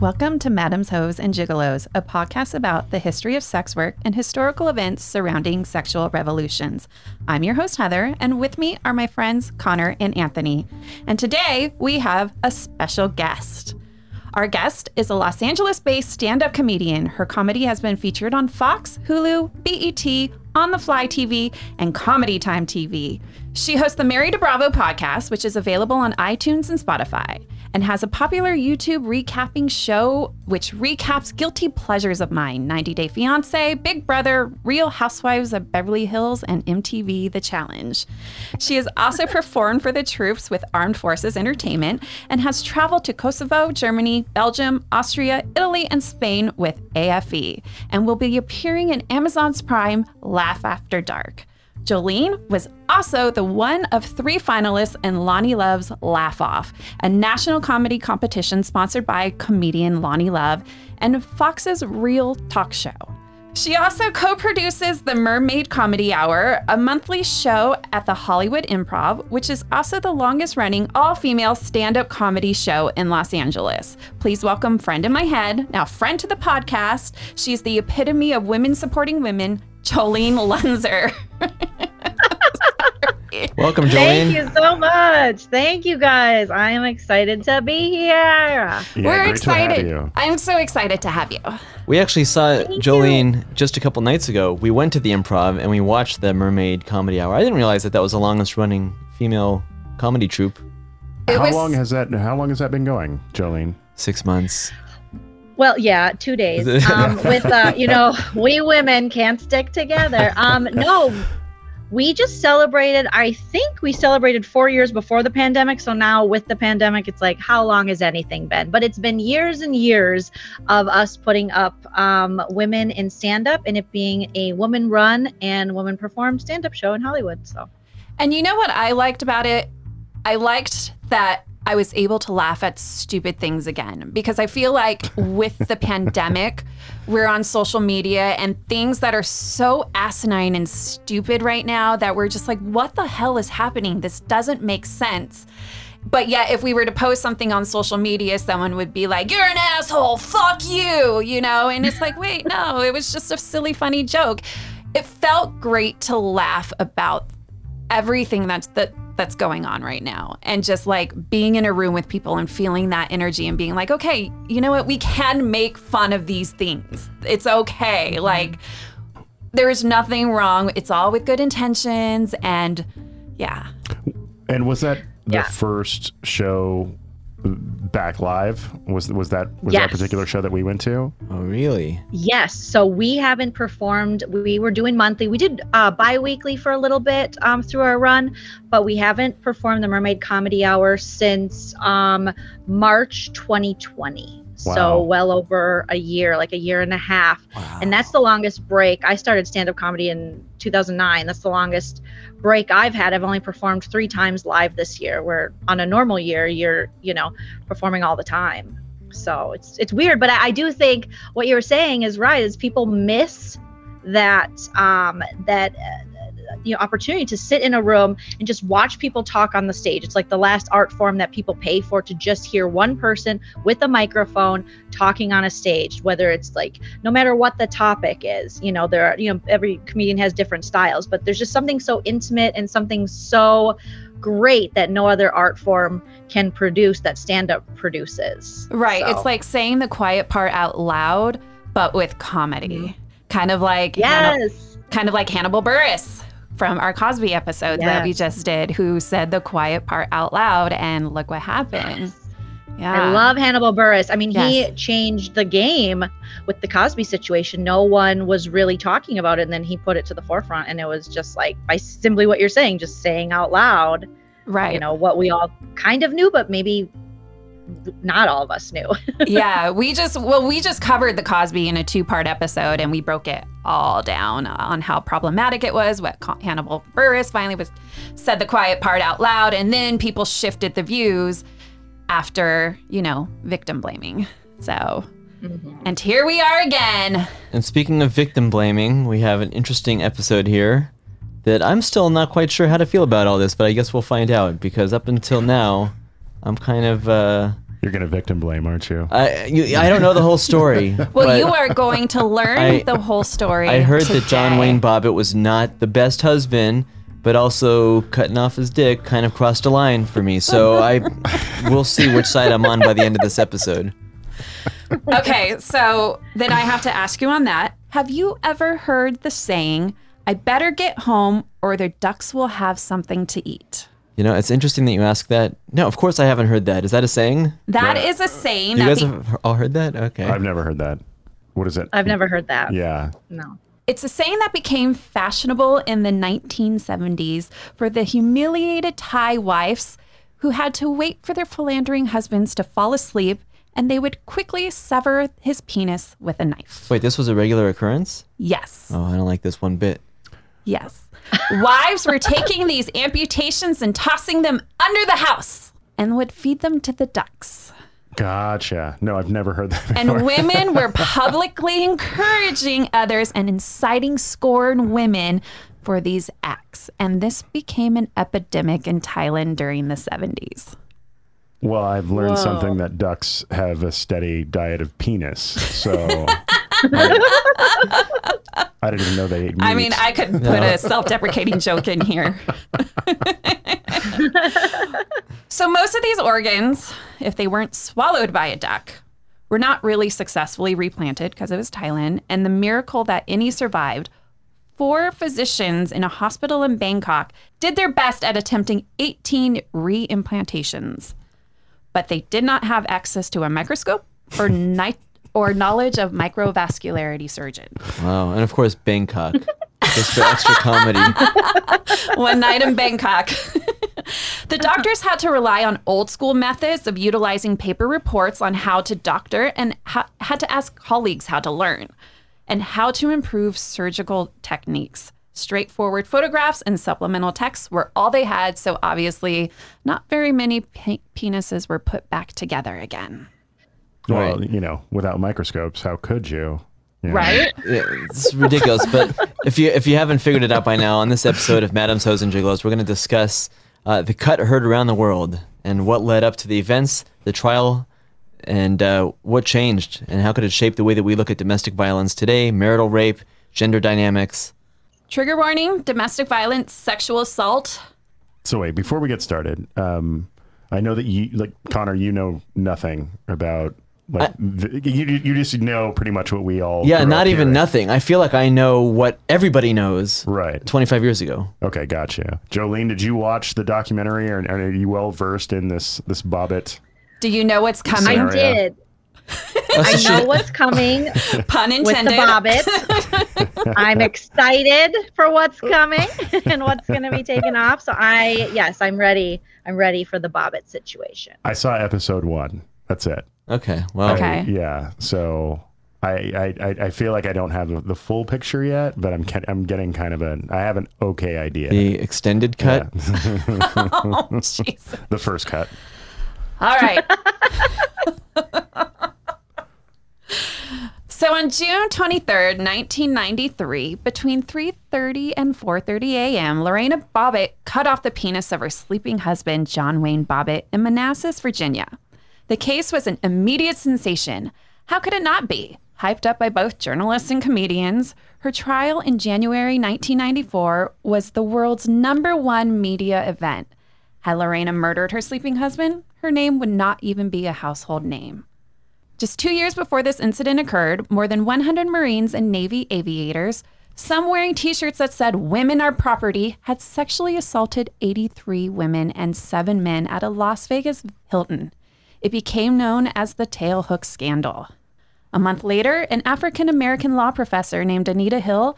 Welcome to Madam's Hoes and Gigolos, a podcast about the history of sex work and historical events surrounding sexual revolutions. I'm your host, Heather, and with me are my friends Connor and Anthony. And today we have a special guest. Our guest is a Los Angeles based stand up comedian. Her comedy has been featured on Fox, Hulu, BET, On the Fly TV, and Comedy Time TV. She hosts the Married to Bravo podcast, which is available on iTunes and Spotify and has a popular YouTube recapping show which recaps guilty pleasures of mine 90 Day Fiance, Big Brother, Real Housewives of Beverly Hills, and MTV The Challenge. She has also performed for the troops with Armed Forces Entertainment and has traveled to Kosovo, Germany, Belgium, Austria, Italy, and Spain with AFE and will be appearing in Amazon's Prime Laugh After Dark. Jolene was also the one of three finalists in Loni Love's Laugh Off, a national comedy competition sponsored by comedian Loni Love and Fox's Real Talk Show. She also co produces the Mermaid Comedy Hour, a monthly show at the Hollywood Improv, which is also the longest running all female stand up comedy show in Los Angeles. Please welcome friend in my head, now friend to the podcast. She's the epitome of women supporting women, Jolene Lunzer. Welcome, Jolene. Thank you so much. Thank you guys. I am excited to be here. Yeah, We're great to have excited. I'm so excited to have you. We actually saw Thank Jolene just a couple nights ago. We went to the improv and we watched the Mermaid Comedy Hour. I didn't realize that that was the longest running female comedy troupe. It How was- long has that? How long has that been going, Jolene? Six months. Well, yeah, two days. Um, with uh, you know, we women can't stick together. Um, no, we just celebrated. I think we celebrated four years before the pandemic. So now with the pandemic, it's like, how long has anything been? But it's been years and years of us putting up um, women in stand up and it being a woman run and woman performed stand up show in Hollywood. So. And you know what I liked about it? I liked that I was able to laugh at stupid things again because I feel like with the pandemic, we're on social media and things that are so asinine and stupid right now that we're just like, what the hell is happening? This doesn't make sense. But yet, if we were to post something on social media, someone would be like, You're an asshole, fuck you, you know? And it's like, wait, no, it was just a silly, funny joke. It felt great to laugh about everything that's that that's going on right now. And just like being in a room with people and feeling that energy and being like okay you know what? We can make fun of these things. It's okay. Mm-hmm. Like there's nothing wrong. It's all with good intentions and yeah. And was that the Yeah. first show back live? Was was that was that Yes. a particular show that we went to? Oh, really? Yes. So we haven't performed. We were doing monthly. We did uh, bi-weekly for a little bit um, through our run, but we haven't performed the Mermaid Comedy Hour since um, March 2020. Wow. So well over a year, like a year and a half. Wow. And that's the longest break. I started stand-up comedy in 2009. That's the longest break I've had. I've only performed three times live this year. Where on a normal year, you're you know performing all the time. So it's it's weird, but I, I do think what you're saying is right. Is people miss that um, that uh, you know opportunity to sit in a room and just watch people talk on the stage. It's like the last art form that people pay for to just hear one person with a microphone talking on a stage. Whether it's like no matter what the topic is, you know there are you know every comedian has different styles, but there's just something so intimate and something so great that no other art form can produce that stand up produces. right So- it's like saying the quiet part out loud but with comedy mm-hmm. kind of like Hanna- yes. kind of like Hannibal Buress from our cosby episode that we just did who said the quiet part out loud and look what happened. Yeah. I love Hannibal Buress. I mean, he changed the game with the Cosby situation. No one was really talking about it, and then he put it to the forefront, and it was just like by simply what you're saying, just saying out loud, right. you know, what we all kind of knew, but maybe not all of us knew. yeah, we just well, we just covered the Cosby in a two-part episode, and we broke it all down on how problematic it was. What Hannibal Buress finally was said the quiet part out loud, and then people shifted the views after you know victim blaming. So, mm-hmm. and here we are again. And speaking of victim blaming, we have an interesting episode here that I'm still not quite sure how to feel about all this, but I guess we'll find out because up until now, I'm kind of uh, You're gonna victim blame, aren't you? I you, I don't know the whole story. Well, you are going to learn I- the whole story. I heard that John. Wayne Bobbitt was not the best husband, but also cutting off his dick kind of crossed a line for me. So I we'll see which side I'm on by the end of this episode. Okay, so then I have to ask you on that. Have you ever heard the saying, I better get home or the ducks will have something to eat? You know, it's interesting that you ask that. No, of course I haven't heard that. Is that a saying? That Yeah. is a saying You that guys be- have all heard that? Okay. I've never heard that. What is it? I've never heard that. yeah. No. It's a saying that became fashionable in the 1970s for the humiliated Thai wives who had to wait for their philandering husbands to fall asleep and they would quickly sever his penis with a knife. Wait, this was a regular occurrence? Yes. Oh, I don't like this one bit. Yes. Wives were taking these amputations and tossing them under the house and would feed them to the ducks. Gotcha. No, I've never heard that. Before. And women were publicly encouraging others and inciting scorn women for these acts. And this became an epidemic in Thailand during the 70s. Well, I've learned Whoa. something that ducks have a steady diet of penis. So I didn't even know they ate meat. I mean, I could put a self deprecating joke in here. so, most of these organs, if they weren't swallowed by a duck, were not really successfully replanted because it was Thailand. And the miracle that any survived, four physicians in a hospital in Bangkok did their best at attempting 18 reimplantations. But they did not have access to a microscope or night. Or knowledge of microvascularity surgeon. Wow. And of course, Bangkok. Just for extra comedy. one night in Bangkok. the doctors had to rely on old school methods of utilizing paper reports on how to doctor and ha- had to ask colleagues how to learn and how to improve surgical techniques. Straightforward photographs and supplemental texts were all they had, so obviously, not very many pe- penises were put back together again. Well, Right. you know, without microscopes, how could you? You know? Right? It's ridiculous. But if you if you haven't figured it out by now, on this episode of Madam's Hoes and Gigolos, we're going to discuss uh, the cut heard around the world and what led up to the events, the trial, and uh, what changed, and how could it shape the way that we look at domestic violence today, marital rape, gender dynamics. Trigger warning domestic violence, sexual assault. So wait, before we get started, um, I know that you, like Connor, you know nothing about like the, you. You just know pretty much what we all. Yeah, not even hearing. nothing. I feel like I know what everybody knows. Right. 25 years ago. Okay, gotcha. Jolene, did you watch the documentary, or, or are you well versed in this this Bobbitt? Do you know what's coming? I did. I know what's coming Pun intended. with the intended. Bobbitt. I'm excited for what's coming and what's going to be taken off. So I, yes, I'm ready. I'm ready for the Bobbitt situation. I saw episode one. That's it. Okay. Well, Okay. I- yeah. So I, I I I feel like I don't have the full picture yet, but I'm I'm getting kind of an I have an okay idea. the extended cut. Yeah. Oh, jeez. the first cut. All right. so on June 23rd, 1993, between 3:30 and 4:30 a.m., Lorena Bobbitt cut off the penis of her sleeping husband, John Wayne Bobbitt, in Manassas, Virginia. The case was an immediate sensation. How could it not be? Hyped up by both journalists and comedians, her trial in January 1994 was the world's number one media event. Had Lorena murdered her sleeping husband, her name would not even be a household name. Just two years before this incident occurred, more than 100 Marines and Navy aviators, some wearing t shirts that said women are property, had sexually assaulted 83 women and seven men at a Las Vegas Hilton. It became known as the Tailhook Scandal. A month later, an African American law professor named Anita Hill,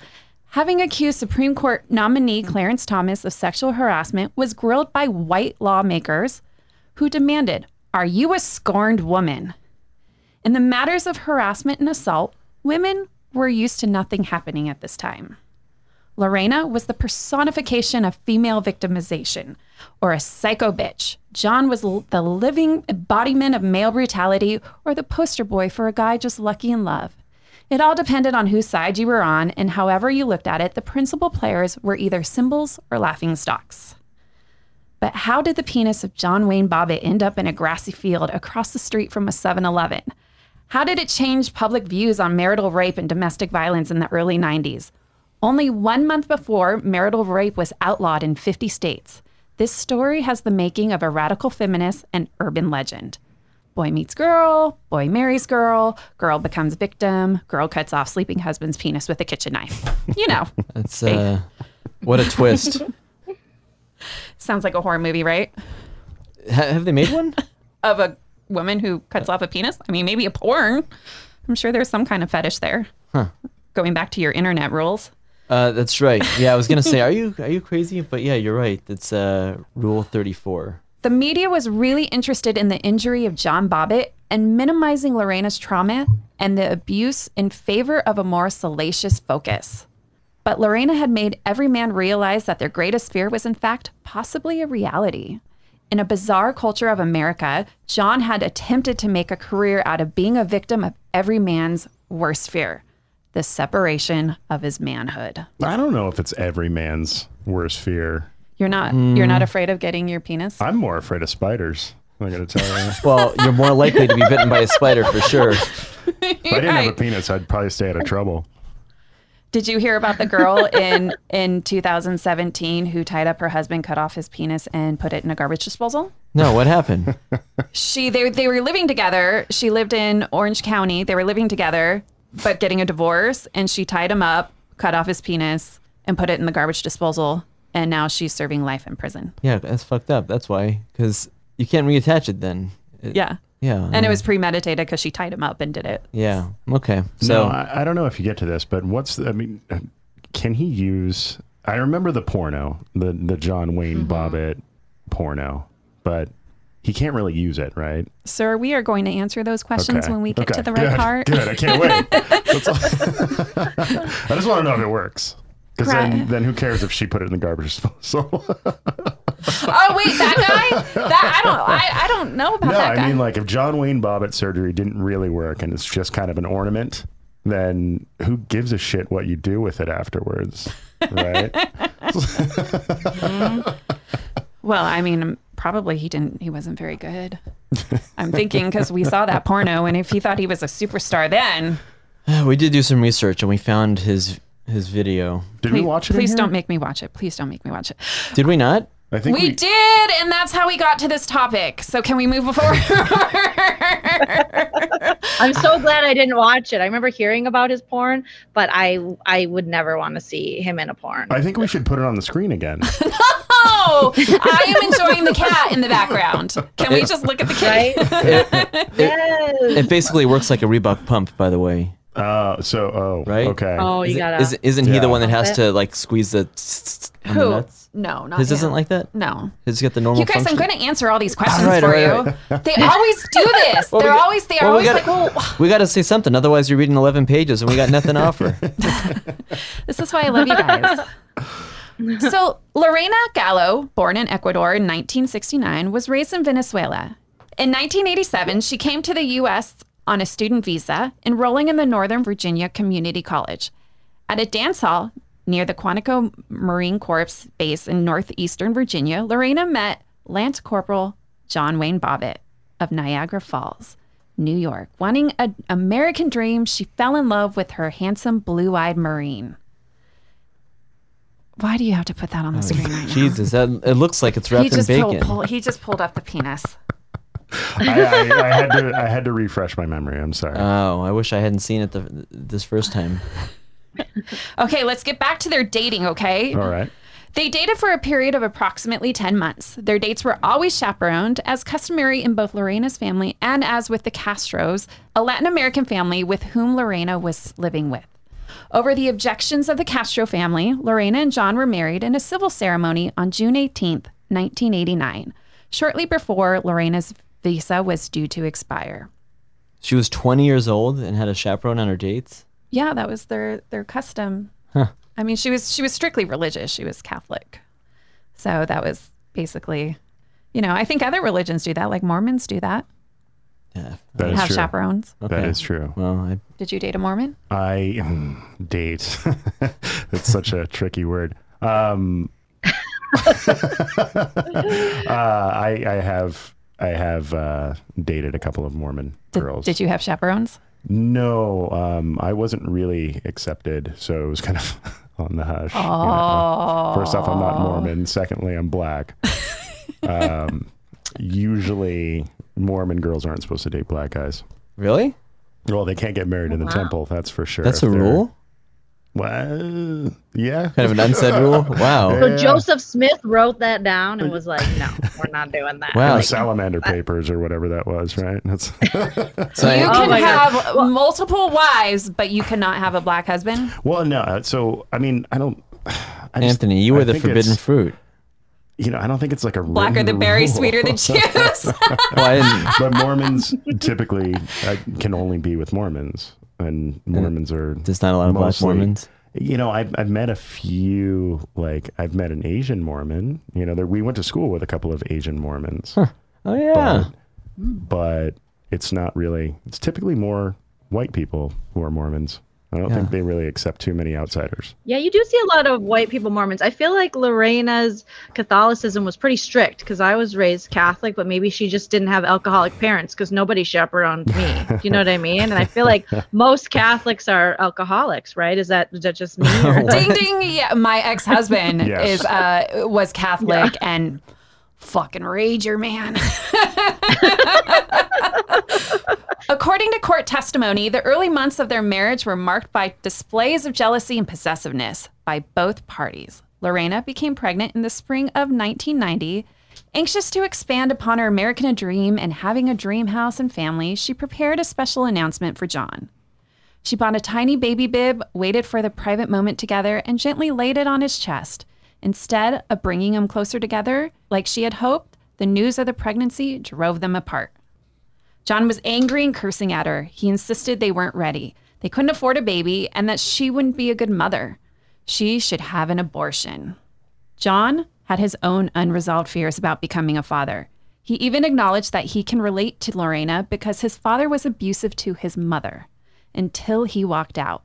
having accused Supreme Court nominee Clarence Thomas of sexual harassment, was grilled by white lawmakers who demanded, Are you a scorned woman? In the matters of harassment and assault, women were used to nothing happening at this time. Lorena was the personification of female victimization, or a psycho bitch. John was l- the living embodiment of male brutality, or the poster boy for a guy just lucky in love. It all depended on whose side you were on, and however you looked at it, the principal players were either symbols or laughing stocks. But how did the penis of John Wayne Bobbitt end up in a grassy field across the street from a 7 Eleven? How did it change public views on marital rape and domestic violence in the early 90s? Only one month before, marital rape was outlawed in 50 states. This story has the making of a radical feminist and urban legend. Boy meets girl, boy marries girl, girl becomes victim, girl cuts off sleeping husband's penis with a kitchen knife. You know, That's uh, what a twist. sounds like a horror movie, right? ha- have they made one? Of a woman who cuts off a penis? I mean, maybe a porn. I'm sure there's some kind of fetish there. Going back to your internet rules. Uh, that's right. Yeah, I was gonna say, are you are you crazy? But yeah, you're right. It's uh, Rule Thirty Four. The media was really interested in the injury of John Bobbitt and minimizing Lorena's trauma and the abuse in favor of a more salacious focus. But Lorena had made every man realize that their greatest fear was, in fact, possibly a reality. In a bizarre culture of America, John had attempted to make a career out of being a victim of every man's worst fear the separation of his manhood. I don't know if it's every man's worst fear. You're not hmm. you're not afraid of getting your penis? I'm more afraid of spiders. I gotta tell you. Well, you're more likely to be bitten by a spider for sure. if I didn't have a penis, I'd probably stay out of trouble. Did you hear about the girl in in 2017 who tied up her husband, cut off his penis, and put it in a garbage disposal? No, what happened? She they they were living together. She lived in Orange County. They were living together, but getting a divorce. And she tied him up, cut off his penis, and put it in the garbage disposal. And now she's serving life in prison. Yeah, that's fucked up. That's why, because you can't reattach it then. It- Yeah, Yeah. and it was premeditated because she tied him up and did it. Yeah. Okay. So So no, I, I don't know if you get to this, but what's the, I mean, can he use? I remember the porno, the the John Wayne mm-hmm. Bobbitt porno, but he can't really use it, right? Sir, we are going to answer those questions Okay. when we get Okay. to the right Good. part. Good. I can't wait. I just want to know if it works. Because then, Right. then who cares if she put it in the garbage disposal? Oh wait, that guy? That I don't I, I don't know about no, that guy. I mean, like if John Wayne Bobbitt surgery didn't really work and it's just kind of an ornament, then who gives a shit what you do with it afterwards, right? Mm-hmm. Well, I mean, probably he didn't. He wasn't very good. I'm thinking because we saw that porno, and if he thought he was a superstar, then we did do some research and we found his his video. Did we please, watch it? please don't make me watch it. Please don't make me watch it. Did we not? I think We, did, and that's how we got to this topic. So can we move forward? I'm so glad I didn't watch it. I remember hearing about his porn, but I I would never want to see him in a porn. I think we should put it on the screen again. oh, I am enjoying the cat in the background. Can we just look at the cat? right? yes. It basically works like a Reebok pump, by the way. Uh, so, oh, Right? Okay. Oh, you Isn't- gotta. Isn't, isn't he the one that has to like squeeze the tss on the Who? nuts? No, not His him. isn't like that. No. His got the normal You guys, function. I'm going to answer all these questions All right, for all you. They always do this. Well, They're got- always they are well, always gotta- like, well, we got to say something, otherwise you're reading 11 pages and we got nothing to offer. This is why I love you guys. So, Lorena Gallo, born in Ecuador in 1969, was raised in Venezuela. In 1987, she came to the U.S. on a student visa, enrolling in the Northern Virginia Community College. At a dance hall near the Quantico Marine Corps base in northeastern Virginia, Lorena met Lance Corporal John Wayne Bobbitt of Niagara Falls. New York. Wanting an American dream, she fell in love with her handsome blue eyed Marine. Why do you have to put that on the oh, screen right now? Jesus, that it looks like it's He wrapped in just, pulled, bacon. pull, he just pulled up the penis. I, I, I had to. I had to refresh my memory. I'm sorry. Oh, I wish I hadn't seen it the, this first time. Okay, let's get back to their dating, okay? All right. They dated for a period of approximately 10 months. Their dates were always chaperoned, as customary in both Lorena's family and as with the Castros, a Latin American family with whom Lorena was living with. Over the objections of the Castro family, Lorena and John were married in a civil ceremony on June 18th, 1989, shortly before Lorena's visa was due to expire. She was 20 years old and had a chaperone on her dates. Yeah, that was their their custom. I mean, she was she was strictly religious. She was Catholic, so that was basically, you know, I think other religions do that. Like Mormons do that. Yeah. That They have true. chaperones. Okay. That is true. Well, I, Did you date a Mormon? I date. It's such a tricky word. Um, uh, I, I have I have uh, dated a couple of Mormon Did, girls. did you have chaperones? No, um, I wasn't really accepted, so it was kind of on the hush. you know. First off, I'm not Mormon. Secondly, I'm black. um, usually, Mormon girls aren't supposed to date black guys. Really? Well, they can't get married in the wow. temple. That's for sure. That's a rule? Well, yeah. Kind of an unsaid rule? Wow. So Yeah. Joseph Smith wrote that down and was like, "No, we're not doing that." Wow. Like, salamander papers or whatever that was, right? That's So You I- Oh can God. have multiple wives, but you cannot have a black husband. well, no. uh, So, I mean, I don't. I just- Anthony, you were I the forbidden fruit. You know, I don't think it's like a Blacker written the berry, rule. sweeter the juice. Well, but Mormons typically uh, can only be with Mormons, and Mormons are. there's not a lot of black Mormons. You know, I've I've met a few. Like I've met an Asian Mormon. You know, there, we went to school with a couple of Asian Mormons, Oh, yeah. but it's not really. It's typically more white people who are Mormons. I don't Yeah. think they really accept too many outsiders. Yeah, you do see a lot of white people Mormons. I feel like Lorena's Catholicism was pretty strict because I was raised Catholic, but maybe she just didn't have alcoholic parents because nobody chaperoned me. Do you know what I mean? And I feel like most Catholics are alcoholics, right? Is that is that just me? ding ding. Yeah, my ex husband Yes. is uh was Catholic and fucking rager man. According to court testimony, the early months of their marriage were marked by displays of jealousy and possessiveness by both parties. Lorena became pregnant in the spring of 1990. Anxious to expand upon her American dream and having a dream house and family, she prepared a special announcement for John. She bought a tiny baby bib, waited for the private moment together, and gently laid it on his chest. Instead of bringing them closer together, like she had hoped, the news of the pregnancy drove them apart. John was angry and cursing at her. He insisted they weren't ready. They couldn't afford a baby and that she wouldn't be a good mother. She should have an abortion. John had his own unresolved fears about becoming a father. He even acknowledged that he can relate to Lorena because his father was abusive to his mother until he walked out.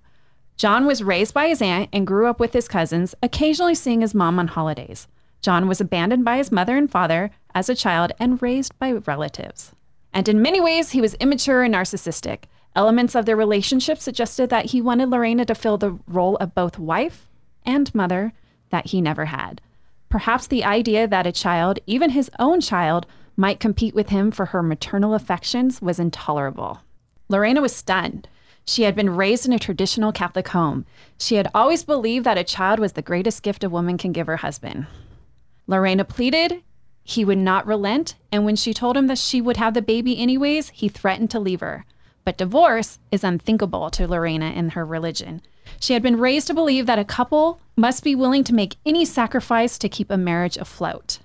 John was raised by his aunt and grew up with his cousins, occasionally seeing his mom on holidays. John was abandoned by his mother and father as a child and raised by relatives. And in many ways, he was immature and narcissistic. Elements of their relationship suggested that he wanted Lorena to fill the role of both wife and mother that he never had. Perhaps the idea that a child, even his own child, might compete with him for her maternal affections was intolerable. Lorena was stunned. She had been raised in a traditional Catholic home. She had always believed that a child was the greatest gift a woman can give her husband. Lorena pleaded he would not relent, and when she told him that she would have the baby anyways, he threatened to leave her. But divorce is unthinkable to Lorena in her religion. She had been raised to believe that a couple must be willing to make any sacrifice to keep a marriage afloat.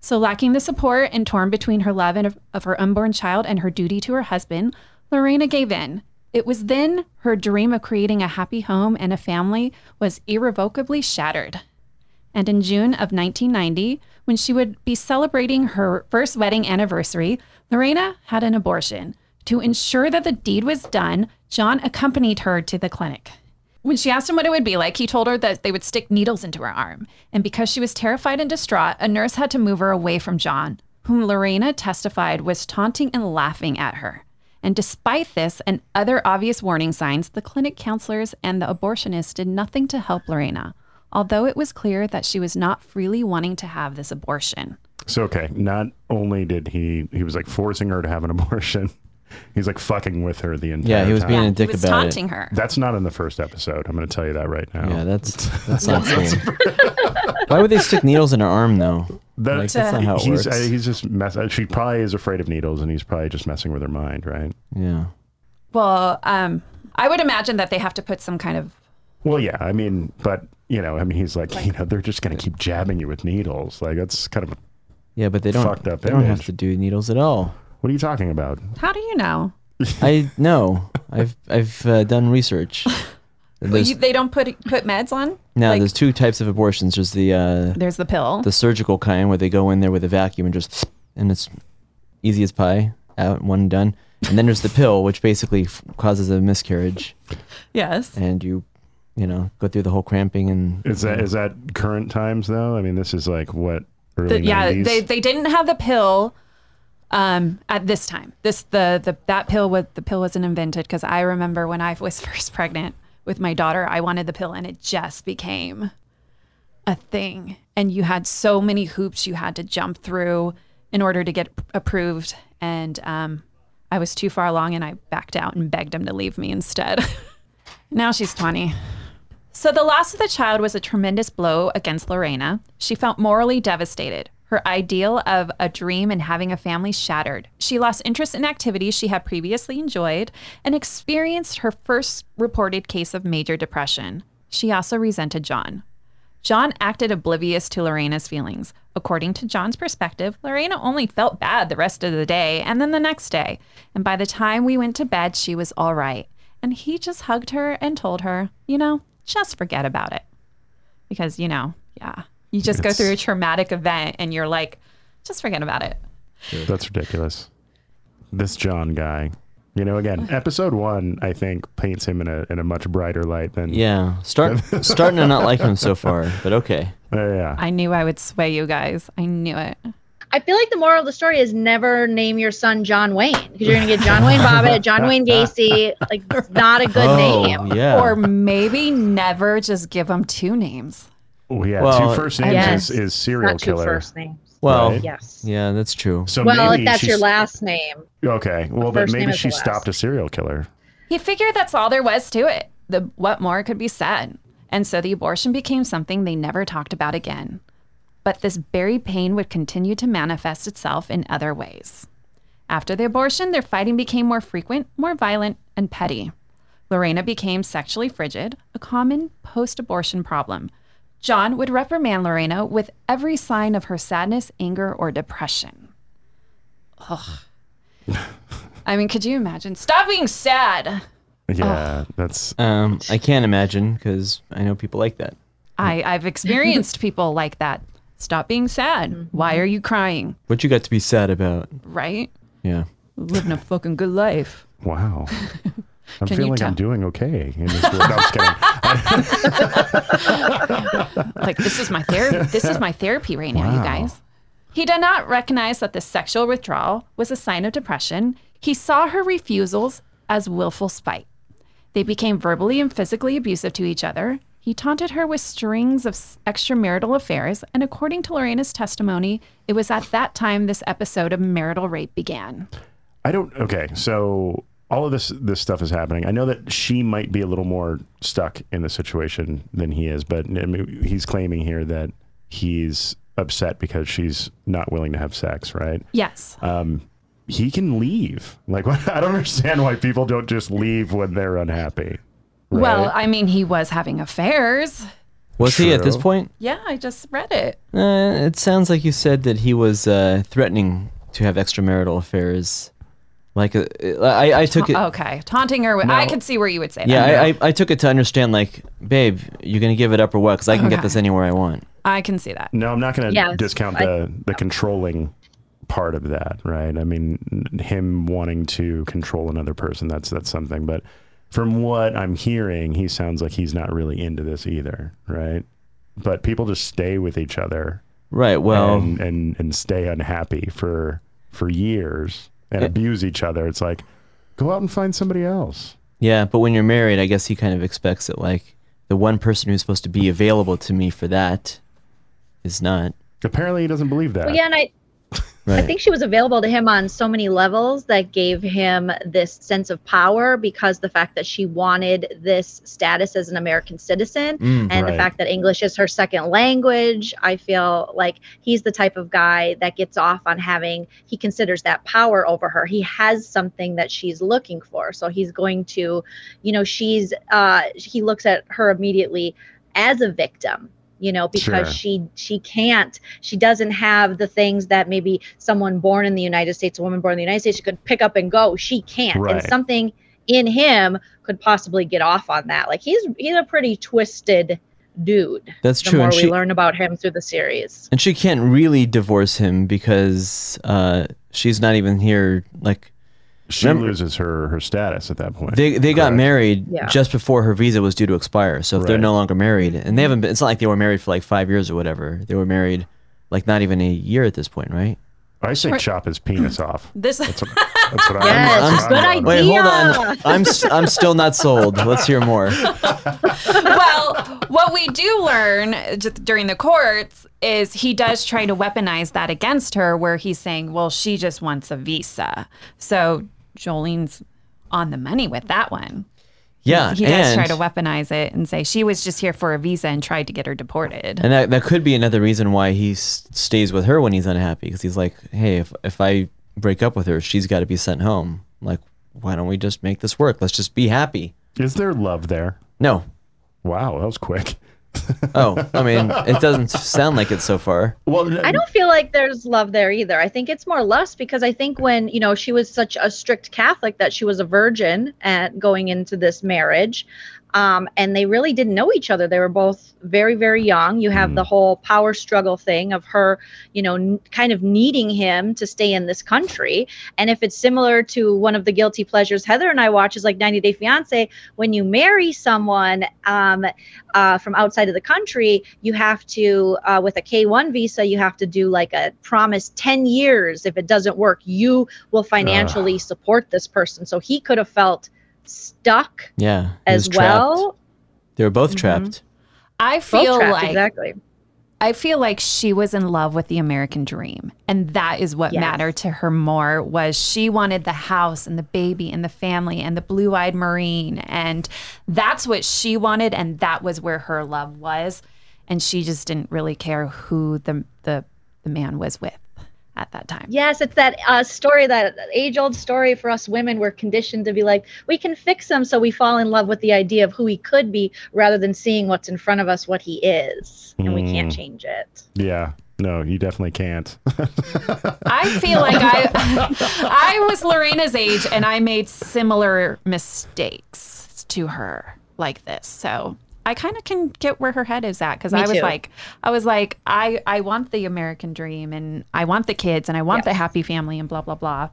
So, lacking the support and torn between her love and of, of her unborn child and her duty to her husband, Lorena gave in. It was then her dream of creating a happy home and a family was irrevocably shattered. And in June of 1990, when she would be celebrating her first wedding anniversary, Lorena had an abortion. To ensure that the deed was done, John accompanied her to the clinic. When she asked him what it would be like, he told her that they would stick needles into her arm. And because she was terrified and distraught, a nurse had to move her away from John, whom Lorena testified was taunting and laughing at her. And despite this and other obvious warning signs, the clinic counselors and the abortionist did nothing to help Lorena, although it was clear that she was not freely wanting to have this abortion. So okay, not only did he he was like forcing her to have an abortion, he's like fucking with her the entire time. Yeah, he was time. being a dick he was about taunting it. her. That's not in the first episode. I'm going to tell you that right now. Yeah, that's that's not cool. Why would they stick needles in her arm though? That- Like, that's not how it he's, works. uh, he's just mess. uh, She probably is afraid of needles, and he's probably just messing with her mind, right? Yeah. Well, um, I would imagine that they have to put some kind of Well, yeah. I mean, but you know, I mean, he's like, you know, they're just going to keep jabbing you with needles. Like that's kind of. Yeah, but they don't. Fucked up they don't have to do needles at all. What are you talking about? how do you know? I know. I've I've uh, done research. You, they don't put put meds on? no, Like, there's two types of abortions. There's the uh, there's the pill. the surgical kind where they go in there with a vacuum and just and it's easy as pie out one and done. And then there's the pill, which basically f- causes a miscarriage, yes. and you you know, go through the whole cramping and Is that is that current times though? I mean, this is like what early The- yeah, 90s? they they didn't have the pill um at this time. This the the that pill was the pill wasn't invented because I remember when I was first pregnant with my daughter, I wanted the pill and it just became a thing. And you had so many hoops you had to jump through in order to get approved. And um, I was too far along and I backed out and begged him to leave me instead. now she's 20. So the loss of the child was a tremendous blow against Lorena. She felt morally devastated. Her ideal of a dream and having a family shattered. She lost interest in activities she had previously enjoyed and experienced her first reported case of major depression. She also resented John. John acted oblivious to Lorena's feelings. According to John's perspective, Lorena only felt bad the rest of the day and then the next day. And by the time we went to bed, she was all right. And he just hugged her and told her, you know, just forget about it. Because, you know, yeah, you just go through a traumatic event and you're like, just forget about it. That's ridiculous. This John guy. You know, again, episode one, I think, paints him in a in a much brighter light than yeah, start starting to not like him so far, but okay. Uh, yeah. I knew I would sway you guys. I knew it. I feel like the moral of the story is never name your son John Wayne because you're gonna get John Wayne Bobbitt, John Wayne Gacy. Like, it's not a good oh, name. yeah. Or maybe never just give them two names. Oh, yeah. Well, two first names Yes. is, is serial Not two killer. first names. well, right? Yes. yeah, that's true. So well, maybe if that's your last name, Okay. Well, but maybe she stopped a serial killer. He figured that's all there was to it. The what more could be said? And so the abortion became something they never talked about again. But this buried pain would continue to manifest itself in other ways. After the abortion, their fighting became more frequent, more violent, and petty. Lorena became sexually frigid, a common post abortion problem. John would reprimand Lorena with every sign of her sadness, anger, or depression. Ugh. I mean, could you imagine? Stop being sad. Yeah, that's Um, I can't imagine because I know people like that. I, I've experienced people like that. Stop being sad. Why mm-hmm. are you crying? What you got to be sad about? Right? Yeah. Living a fucking good life. wow. I'm Can feeling like? I'm doing okay in this world. No, I'm just kidding. Like this is my therapy. This is my therapy right now, you guys. He did not recognize that the sexual withdrawal was a sign of depression. He saw her refusals as willful spite. They became verbally and physically abusive to each other. He taunted her with strings of extramarital affairs, and according to Lorena's testimony, it was at that time this episode of marital rape began. I don't. Okay, so all of this this stuff is happening. I know that she might be a little more stuck in the situation than he is, but I mean, he's claiming here that he's upset because she's not willing to have sex, right? Yes. Um, He can leave. Like, I don't understand why people don't just leave when they're unhappy. Right? Well, I mean, he was having affairs. Was he at this True. point? Yeah, I just read it. Uh, it sounds like you said that he was uh, threatening to have extramarital affairs. Like, uh, I, I took it. Okay, taunting her. With, I No. could see where you would say Yeah, that. I, I, I took it to understand, like, babe, you're gonna give it up or what? Because I can get this anywhere I want. I can see that. no, I'm not going to Yes, discount I- the the controlling part of that, right? I mean, him wanting to control another person that's that's something, but from what I'm hearing, he sounds like he's not really into this either, right? But people just stay with each other Right. Well, and, and and stay unhappy for for years and Eh. abuse each other. It's like go out and find somebody else. yeah, but when you're married, I guess he kind of expects that Like, the one person who's supposed to be available to me for that is not. Apparently, he doesn't believe that. well, yeah, and I, Right. I think she was available to him on so many levels that gave him this sense of power because the fact that she wanted this status as an American citizen Mm, and right. the fact that English is her second language, I feel like he's the type of guy that gets off on having, he considers that power over her. He has something that she's looking for. So he's going to, you know, she's, uh, he looks at her immediately as a victim you know because Sure. she she can't she doesn't have the things that maybe someone born in the united states a woman born in the united states could pick up and go she can't and something in him could possibly get off on that like he's he's a pretty twisted dude That's the true. more And we she, learn about him through the series and she can't really divorce him because uh, she's not even here. Like, She Remember- loses her her status at that point. They they got married Yeah. just before her visa was due to expire. So if they're no longer married, and they haven't been, it's not like they were married for like five years or whatever. They were married like not even a year at this point, right? I say chop his penis off. This That's what, that's what Yes, I'm, that's what good I'm on. Wait, hold on. I'm s- I'm still not sold. Let's hear more. well, what we do learn during the courts is he does try to weaponize that against her, where he's saying, well, she just wants a visa. So Jolene's on the money with that one. Yeah, He does and try to weaponize it and say she was just here for a visa and tried to get her deported. and that, that could be another reason why he s- stays with her when he's unhappy because he's like, hey, if if I break up with her, she's got to be sent home. like, why don't we just make this work? Let's just be happy. Is there love there? No. Wow, that was quick. Oh, I mean, it doesn't sound like it so far. Well, I don't feel like there's love there either. I think it's more lust because I think when, you know, she was such a strict Catholic that she was a virgin at going into this marriage. Um, and they really didn't know each other. They were both very, very young. You have Mm. the whole power struggle thing of her, you know, n- kind of needing him to stay in this country. And if it's similar to one of the guilty pleasures Heather and I watch is like 90 Day Fiance, when you marry someone um, uh, from outside of the country, you have to, uh, with a K 1 visa, you have to do like a promise 10 years. If it doesn't work, you will financially support this person. So he could have felt stuck Yeah. as was trapped. well. They were both Mhm. trapped. I feel trapped, like exactly. I feel like she was in love with the American dream. And that is what Yes. mattered to her more was she wanted the house and the baby and the family and the blue-eyed marine and that's what she wanted and that was where her love was and she just didn't really care who the the, the man was with at that time. Yes, it's that uh, story, that age old story for us women. We're conditioned to be like, we can fix him. So we fall in love with the idea of who he could be rather than seeing what's in front of us, what he is. And we can't Mm. change it. yeah, no, you definitely can't. I feel like I I was Lorena's age and I made similar mistakes to her like this. So I kind of can get where her head is at because I was too. like I was like I I want the American dream and I want the kids and I want the happy family and blah blah blah.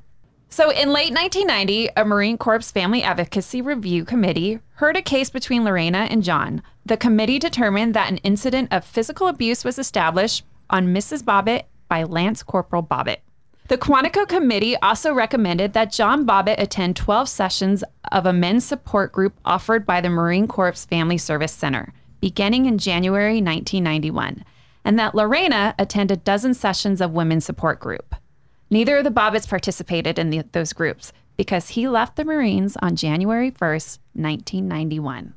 So in late 1990, a Marine Corps Family Advocacy Review Committee heard a case between Lorena and John. The committee determined that an incident of physical abuse was established on Mrs. Bobbitt by Lance Corporal Bobbitt. The Quantico Committee also recommended that John Bobbitt attend 12 sessions of a men's support group offered by the Marine Corps Family Service Center, beginning in January 1991, and that Lorena attend a dozen sessions of women's support group. Neither of the Bobbitts participated in the, those groups because he left the Marines on January 1st, 1991.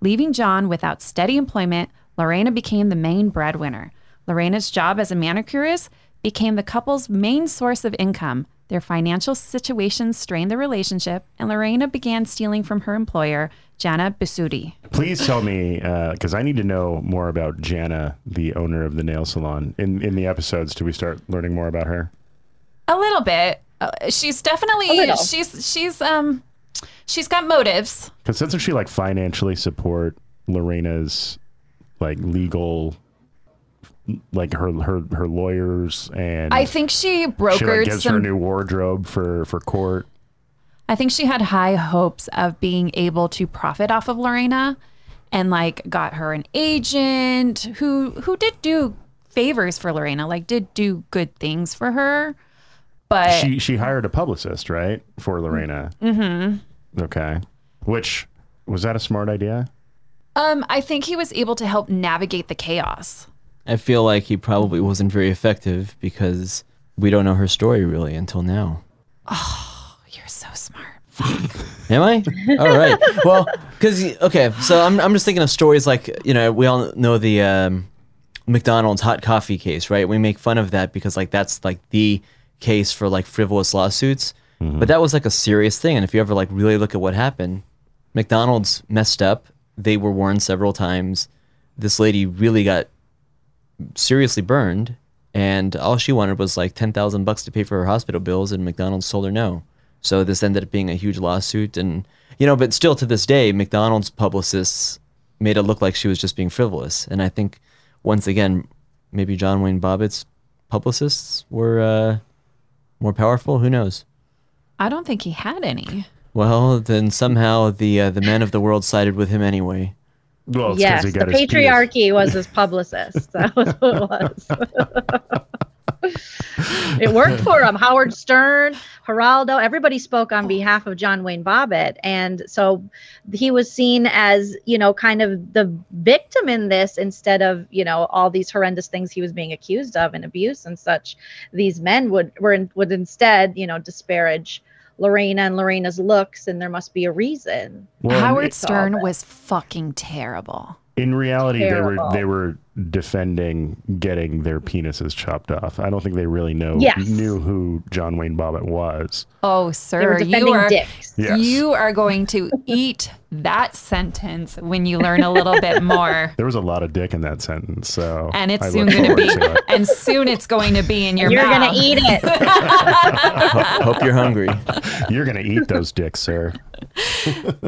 Leaving John without steady employment, Lorena became the main breadwinner. Lorena's job as a manicurist became the couple's main source of income. Their financial situation strained the relationship, and Lorena began stealing from her employer, Janna Bisutti. Please tell me, because I need to know more about Janna, the owner of the nail salon. In in the episodes, do we start learning more about her? A little bit. Uh, she's definitely A little. she's she's um she's got motives. Because doesn't she like financially support Lorena's like legal, like her her her lawyers and I think she she brokered like gives her new wardrobe for for court. I think she had high hopes of being able to profit off of Lorena and like got her an agent who who did do favors for Lorena, like did do good things for her. But She she hired a publicist, right, for Lorena. Mm-hmm. Okay, which was that a smart idea? um I think he was able to help navigate the chaos. I feel like he probably wasn't very effective because we don't know her story really until now. Oh, you're so smart. Am I? All right. Well, because okay, so I'm I'm just thinking of stories like you know we all know the um, McDonald's hot coffee case, right? We make fun of that because like that's like the case for like frivolous lawsuits, but that was like a serious thing. And if you ever like really look at what happened, McDonald's messed up. They were warned several times. This lady really got seriously burned, and all she wanted was like ten thousand bucks to pay for her hospital bills, and McDonald's told her no. So this ended up being a huge lawsuit, and you know, but still to this day, McDonald's publicists made it look like she was just being frivolous, and I think once again, maybe John Wayne Bobbitt's publicists were uh, more powerful. Who knows? I don't think he had any. Well, then somehow the uh, the men of the world sided with him anyway. Well, yes, he the patriarchy was his publicist. That was what it was. it worked for him. Howard Stern, Geraldo, everybody spoke on behalf of John Wayne Bobbitt. And so he was seen as, you know, kind of the victim in this instead of, you know, all these horrendous things he was being accused of and abuse and such. These men would were in, would instead, you know, disparage Lorena and Lorena's looks and there must be a reason. Well, Howard Stern was fucking terrible. in reality, they were they were defending getting their penises chopped off. I don't think they really know Yes. knew who John Wayne Bobbitt was. Oh, sir, you are dicks. Yes. you are going to eat that sentence when you learn a little bit more. There was a lot of dick in that sentence, so And it's I soon going to be, forward and soon it's going to be in your mouth. You're gonna eat it. Ho- Hope you're hungry. You're gonna eat those dicks, sir.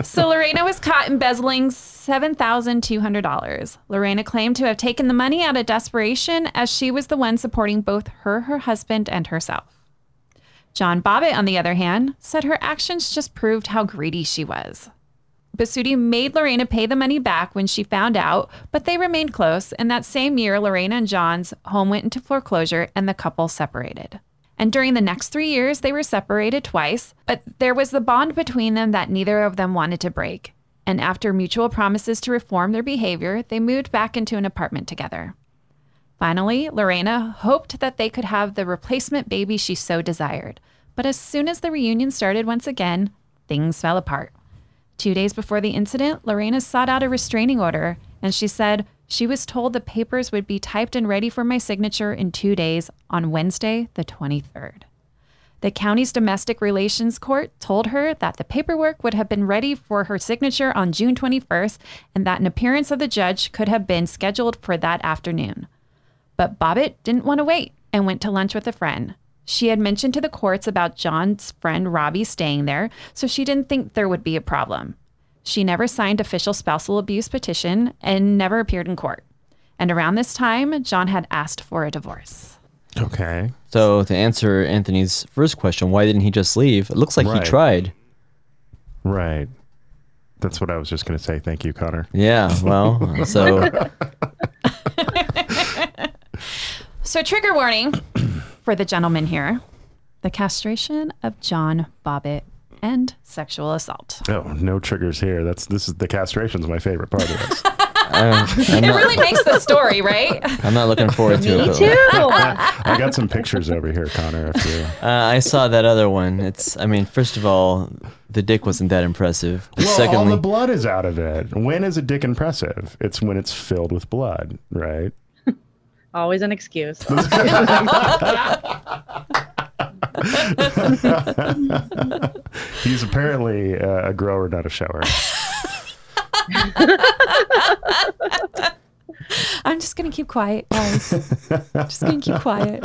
So Lorena was caught embezzling $7,200. Lorena claimed to have taken the money out of desperation as she was the one supporting both her, her husband, and herself. John Bobbitt, on the other hand, said her actions just proved how greedy she was. Bisutti made Lorena pay the money back when she found out, but they remained close, and that same year, Lorena and John's home went into foreclosure and the couple separated. And during the next three years, they were separated twice, but there was the bond between them that neither of them wanted to break. And after mutual promises to reform their behavior, they moved back into an apartment together. Finally, Lorena hoped that they could have the replacement baby she so desired. But as soon as the reunion started once again, things fell apart. Two days before the incident, Lorena sought out a restraining order, and she said she was told the papers would be typed and ready for my signature in two days on Wednesday, the 23rd. The county's domestic relations court told her that the paperwork would have been ready for her signature on June 21st and that an appearance of the judge could have been scheduled for that afternoon. But Bobbitt didn't want to wait and went to lunch with a friend. She had mentioned to the courts about John's friend Robbie staying there, so she didn't think there would be a problem. She never signed official spousal abuse petition and never appeared in court. And around this time, John had asked for a divorce. Okay. So to answer Anthony's first question, why didn't he just leave? It looks like Right. he tried. Right. That's what I was just gonna say. Thank you, Connor. Yeah. Well, so So, trigger warning for the gentleman here the castration of John Bobbitt and sexual assault. Oh, no triggers here. That's this is the castration's my favorite part of this. I'm, I'm It not, really makes the story, right? I'm not looking forward to it. Me too. I got some pictures over here, Connor. If you Uh, I saw that other one. It's, I mean, first of all, the dick wasn't that impressive. But well, all the blood is out of it. When is a dick impressive? It's when it's filled with blood, right? Always an excuse. He's apparently uh, a grower, not a shower. I'm just going to keep quiet, guys. just going to keep quiet.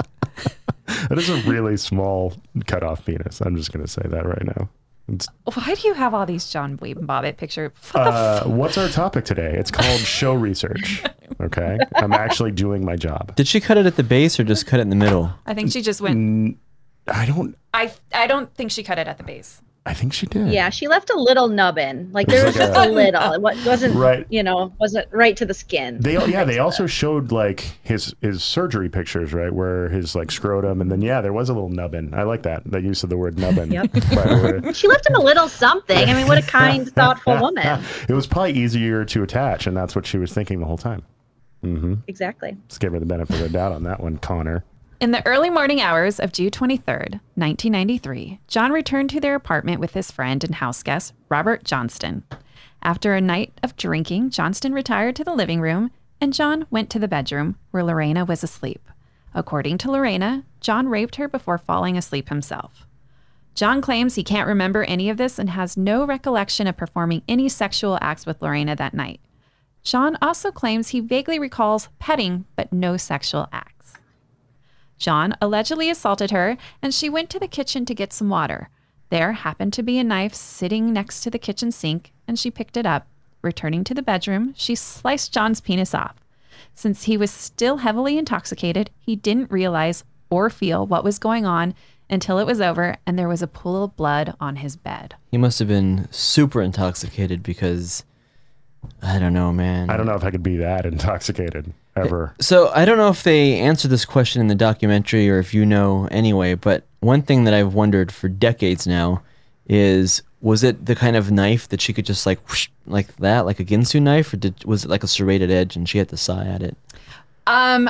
That is a really small cutoff penis. I'm just going to say that right now. It's, Why do you have all these John Wayne Bobbitt pictures? uh, what's our topic today? It's called show research. Okay, I'm actually doing my job. did she cut it at the base or just cut it in the middle? I think she just went. I don't. I I don't think she cut it at the base. I think she did. Yeah, she left a little nubbin. Like there was like just a- a little. It wasn't Right. you know, wasn't right to the skin. They yeah they also showed like his his surgery pictures right where his like scrotum and then yeah there was a little nubbin. I like that the use of the word nubbin. Yep. by the way. She left him a little something. I mean, what a kind, thoughtful woman. it was probably easier to attach, and that's what she was thinking the whole time. Mm-hmm. Exactly. Let's give her the benefit of the doubt on that one, Connor. In the early morning hours of June 23rd, 1993, John returned to their apartment with his friend and house guest, Robert Johnston. After a night of drinking, Johnston retired to the living room and John went to the bedroom where Lorena was asleep. According to Lorena, John raped her before falling asleep himself. John claims he can't remember any of this and has no recollection of performing any sexual acts with Lorena that night. John also claims he vaguely recalls petting, but no sexual acts. John allegedly assaulted her, and she went to the kitchen to get some water. There happened to be a knife sitting next to the kitchen sink, and she picked it up. Returning to the bedroom, she sliced John's penis off. Since he was still heavily intoxicated, he didn't realize or feel what was going on until it was over and there was a pool of blood on his bed. He must have been super intoxicated because I don't know, man. I don't know if I could be that intoxicated ever. So I don't know if they answered this question in the documentary or if you know anyway, but one thing that I've wondered for decades now is was it the kind of knife that she could just like whoosh, like that, like a Ginsu knife, or did was it like a serrated edge and she had to sigh at it? Um,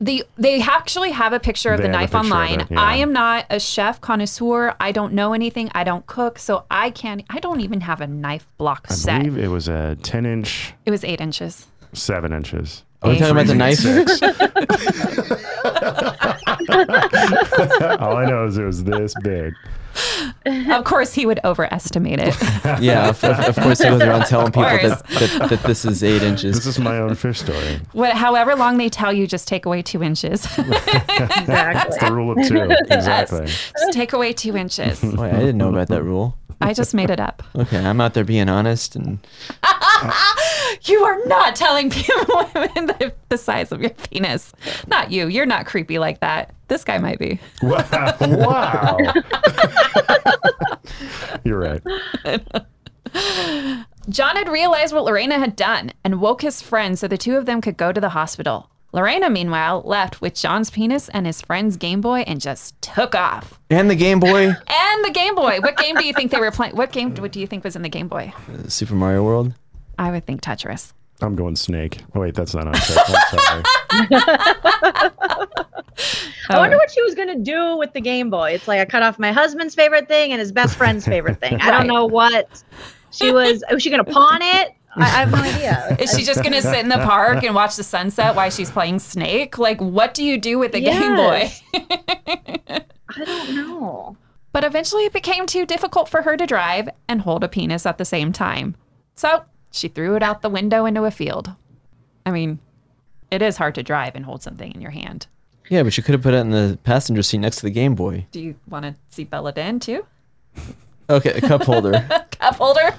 the they actually have a picture of They the knife picture of online. it, yeah. I am not a chef connoisseur. I don't know anything. I don't cook, so I can't. I don't even have a knife block I set. believe it was a 10 inch, It was eight inches. 7 inches. Are we talking about the knife? All I know is it was this big. of course, he would overestimate it. yeah, of, of, of course he goes around telling people that, that, that this is eight inches. This is my own fish story. what, however long they tell you, just take away two inches. That's the rule of two. Exactly. just take away two inches. Wait, I didn't know about that rule. I just made it up. Okay, I'm out there being honest and You are not telling people women the, the size of your penis. Not you. You're not creepy like that. This guy might be. Wow. wow. You're right. John had realized what Lorena had done and woke his friend so the two of them could go to the hospital. Lorena, meanwhile, left with John's penis and his friend's Game Boy and just took off. and the Game Boy, And the Game Boy. What game do you think they were playing? What game what do you think was in the Game Boy? Super Mario World. I would think Tetris. I'm going snake. Oh, wait, that's not on set. I'm sorry. Oh. I wonder what she was gonna do with the Game Boy. It's like I cut off my husband's favorite thing and his best friend's favorite thing. I don't know what she was. Was she gonna pawn it? I, I have no idea. Is she just gonna sit in the park and watch the sunset while she's playing Snake? Like, what do you do with the Game Boy? I don't know. But eventually it became too difficult for her to drive and hold a penis at the same time. So she threw it out the window into a field. I mean, it is hard to drive and hold something in your hand. Yeah, but you could have put it in the passenger seat next to the Game Boy. Do you want to see Bella Dan too? Okay, a cup holder. Cup holder?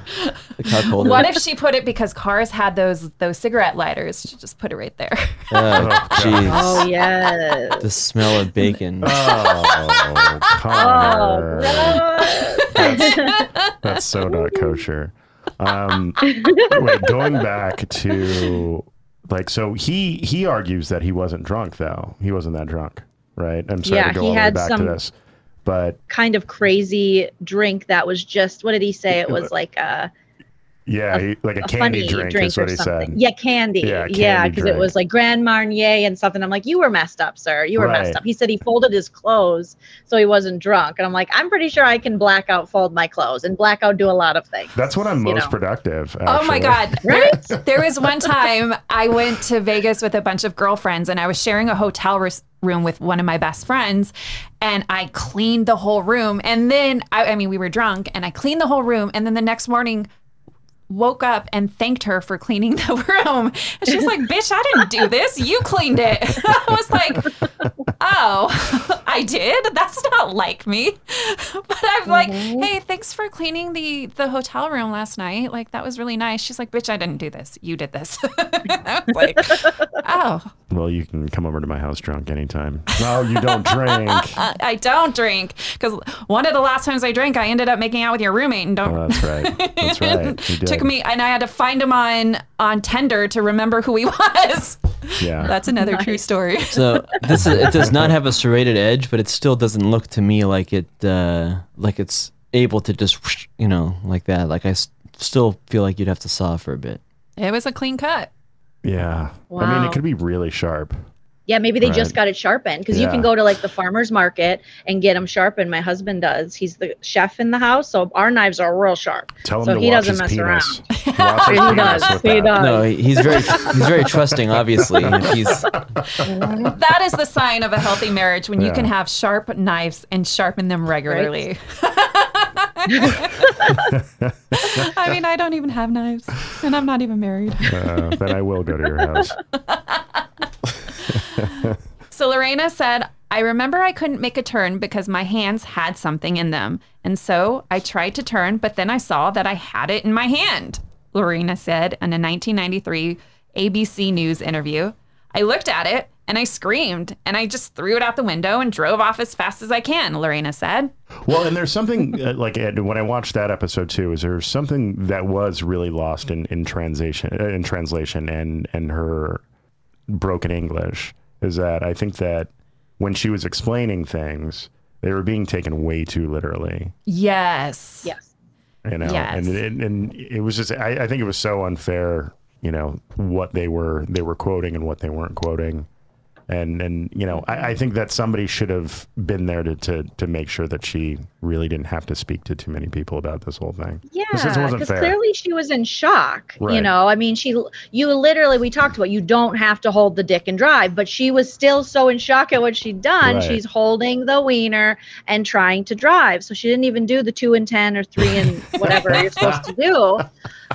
A cup holder. What if she put it because cars had those those cigarette lighters? She just put it right there. Oh, oh jeez. Oh yes. The smell of bacon. Oh, oh Connor. Oh, that's, that's so not kosher. Um, wait, going back to like, so he he argues that he wasn't drunk though. He wasn't that drunk, right? I'm sorry Yeah, to go he all the way had back to some- this, but kind of crazy drink that was just what did he say? It was like a, yeah, he, like a, a candy drink, drink, is or what he something. said. Yeah, candy. Yeah, Yeah, because it was like Grand Marnier and something. I'm like, you were messed up, sir. You were Right. messed up. He said he folded his clothes so he wasn't drunk, and I'm like, I'm pretty sure I can blackout fold my clothes and blackout do a lot of things. That's when I'm you most know. productive. Oh my. God. Right? There, there was one time I went to Vegas with a bunch of girlfriends and I was sharing a hotel res- room with one of my best friends and I cleaned the whole room. And then, I, I mean, we were drunk and I cleaned the whole room. And then the next morning, woke up and thanked her for cleaning the room. And she was like, bitch, I didn't do this. You cleaned it. I was like, oh, I did? That's not like me. But I'm like, mm-hmm. hey, thanks for cleaning the, the hotel room last night. Like, that was really nice. She's like, bitch, I didn't do this. You did this. I was like, oh, Well, you can come over to my house drunk anytime. No, you don't drink. I I don't drink. Because one of the last times I drank, I ended up making out with your roommate and don't Oh, that's right. That's right. You did. took me and I had to find him on on Tinder to remember who he was. Yeah. That's another true story. So this is, it does not have a serrated edge, but it still doesn't look to me like it uh, like it's able to just whoosh, you know like that. Like I s- still feel like you'd have to saw for a bit. It was a clean cut. yeah. I mean, it could be really sharp. Yeah, maybe they just got it sharpened because you can go to like the farmer's market and get them sharpened. My husband does. He's the chef in the house, so our knives are real sharp. Tell him so to he watch doesn't his mess penis. around. Watch He does. with He does. No, he's very he's very trusting. Obviously, he's That is the sign of a healthy marriage when you can have sharp knives and sharpen them regularly. I mean, I don't even have knives, and I'm not even married. Uh, then I will go to your house. So Lorena said, I remember I couldn't make a turn because my hands had something in them. And so I tried to turn, but then I saw that I had it in my hand. Lorena said in a 1993 ABC News interview. I looked at it and I screamed and I just threw it out the window and drove off as fast as I can, Lorena said. Well, and there's something uh, like when I watched that episode too, is there something that was really lost in in translation uh, in translation and and her broken English is that I think that when she was explaining things, they were being taken way too literally. Yes. Yes. You know, Yes. and and and it was just I, I think it was so unfair. You know what they were they were quoting and what they weren't quoting. And and you know, I, I think that somebody should have been there to, to to make sure that she really didn't have to speak to too many people about this whole thing. Yeah, because clearly she was in shock. You know, I mean, she, you literally, we talked about you don't have to hold the dick and drive, but she was still so in shock at what she'd done. Right. She's holding the wiener and trying to drive. So she didn't even do the two and 10 or three and whatever you're supposed to do.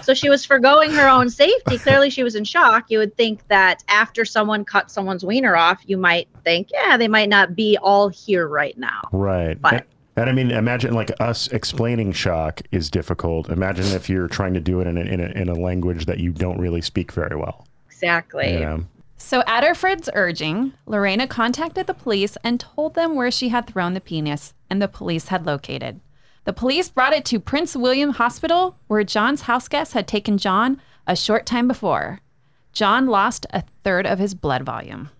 So she was foregoing her own safety. Clearly, she was in shock. You would think that after someone cut someone's wiener off, you might think, yeah, they might not be all here right now. Right. But- and, and I mean, imagine like us explaining shock is difficult. Imagine if you're trying to do it in a, in a, in a language that you don't really speak very well. Exactly. You know? So, at her friend's urging, Lorena contacted the police and told them where she had thrown the penis, and the police had located. The police brought it to Prince William Hospital, where John's house guest had taken John a short time before. John lost a third of his blood volume.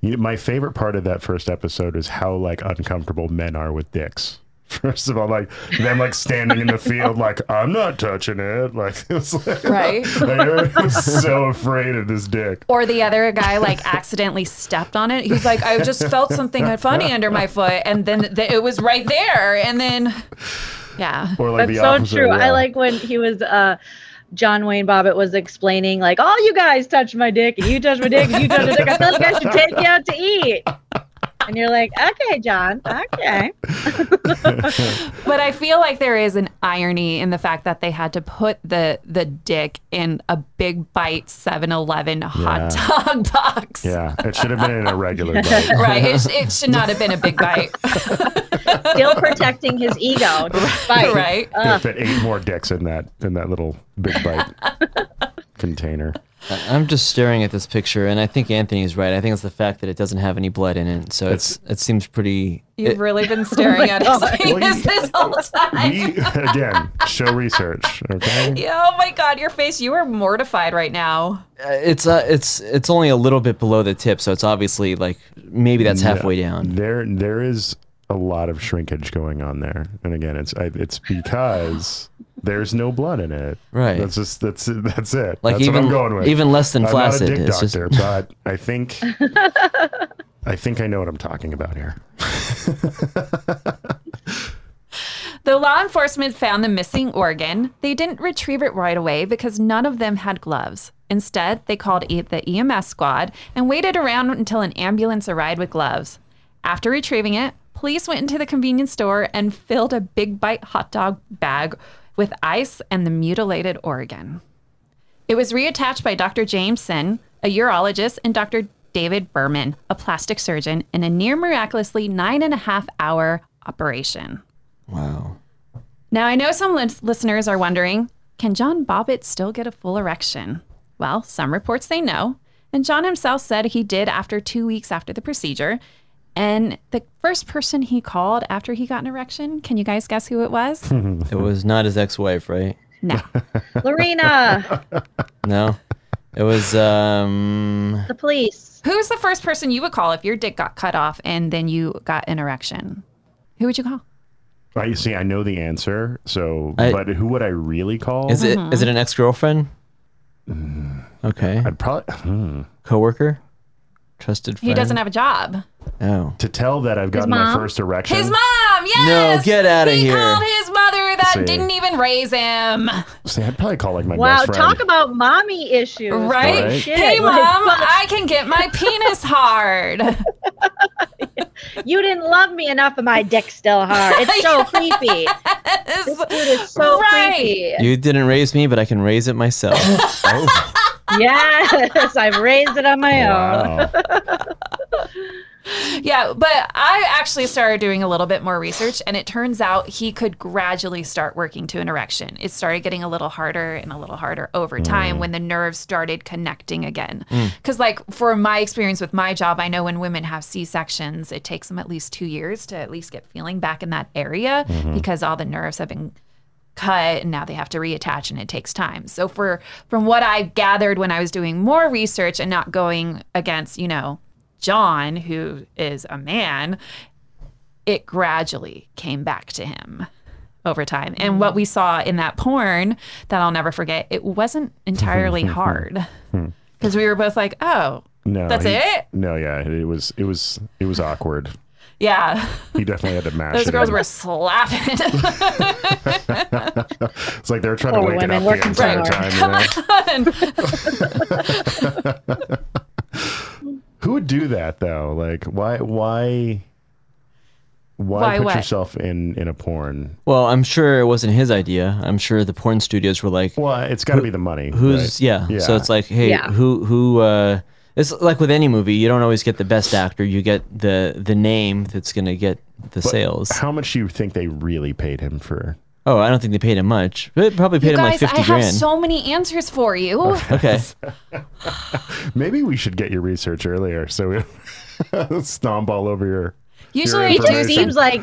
You- My favorite part of that first episode is how like uncomfortable men are with dicks. First of all, like them like standing in the field, like I'm not touching it. Like it was like, Right. like, everyone was so afraid of this dick. Or the other guy like accidentally stepped on it. He's like, I just felt something funny under my foot, and then th- it was right there, and then, yeah. Or like That's the so opposite, true. I like when he was uh John Wayne Bobbitt was explaining like, "All you guys touch my dick, and you touch my dick, and you touch my dick. I feel like I should take you out to eat." And you're like, "Okay, John. Okay." But I feel like there is an irony in the fact that they had to put the the dick in a big bite 7-Eleven hot dog box. Yeah, it should have been in a regular bite. Right. It, it should not have been a big bite. Still protecting his ego. Despite. right. Could have fit eight more dicks in that in that little big bite container. I- I'm just staring at this picture, and I think Anthony's right. I think it's the fact that it doesn't have any blood in it, so it's it seems pretty. You've it- really been staring at his penis this whole time. We again show research, okay? Yeah, Oh my god, your face. You are mortified right now. it's uh, it's it's only a little bit below the tip, so it's obviously like maybe that's halfway Yeah. down. There, there is a lot of shrinkage going on there, and again, it's I, it's because there's no blood in it. Right. That's just that's that's it. Like that's even what I'm going with. even less than I'm flaccid. not a dick it's just doctor, but I think I think I know what I'm talking about here. Though law enforcement found the missing organ, they didn't retrieve it right away because none of them had gloves. Instead, they called the EMS squad and waited around until an ambulance arrived with gloves. After retrieving it, police went into the convenience store and filled a big bite hot dog bag with ice and the mutilated organ. It was reattached by Dr. James Sehn, a urologist, and Dr. David Berman, a plastic surgeon, in a near miraculously nine and a half hour operation. wow. Now, I know some lis- listeners are wondering can John Bobbitt still get a full erection? Well, some reports say no. And John himself said he did after two weeks after the procedure. And the first person he called after he got an erection, can you guys guess who it was? It was not his ex-wife, right? no. Lorena, No, it was um. the police. Who's the first person you would call if your dick got cut off and then you got an erection? Who would you call? I you see. I know the answer. So, I- but who would I really call? Is it Mm-hmm. is it an ex-girlfriend? Mm. Okay, I'd probably hmm. coworker, trusted friend. He doesn't have a job. Oh, to tell that I've gotten my mom? first erection. His mom, yes. No, get outta he here. called his mother that See. didn't even raise him. See, I'd probably call like my Wow, best friend. talk about mommy issues. Right? Right. Shit, Hey, mom, but I can get my penis hard. you didn't love me enough, and my dick's still hard. It's so creepy. This dude is so Right. creepy. you didn't raise me, but I can raise it myself. oh, Yes, I've raised it on my own. wow. Yeah, but I actually started doing a little bit more research, and it turns out he could gradually start working to an erection. It started getting a little harder and a little harder over time mm. when the nerves started connecting again. Mm. Because, like, for my experience with my job, I know when women have C sections, it takes them at least two years to at least get feeling back in that area mm-hmm. because all the nerves have been cut and now they have to reattach and it takes time. So for from what I gathered when I was doing more research and not going against, you know, John who is a man, it gradually came back to him over time. And what we saw in that porn that I'll never forget, it wasn't entirely hmm. hard. Hmm. Cuz we were both like, "Oh, No, That's he- it? No, yeah, it was it was it was awkward. yeah. He definitely had to mash Those it. girls in. were slapping." It's like they're trying to wake it women up the working so entire hard. time. You know? Who would do that though? Like, why why why, Why put what? yourself in in a porn? Well, I'm sure it wasn't his idea. I'm sure the porn studios were like, Well, it's got to be the money. who's right? yeah. So it's like, hey, Yeah. who who uh it's like with any movie, you don't always get the best actor. You get the the name that's gonna get the sales. how much do you think they really paid him for? Oh, I don't think they paid him much. They probably paid You him like guys, fifty I have grand. so many answers for you. okay. Maybe we should get your research earlier so we stomp all over your. Usually, He I just seems like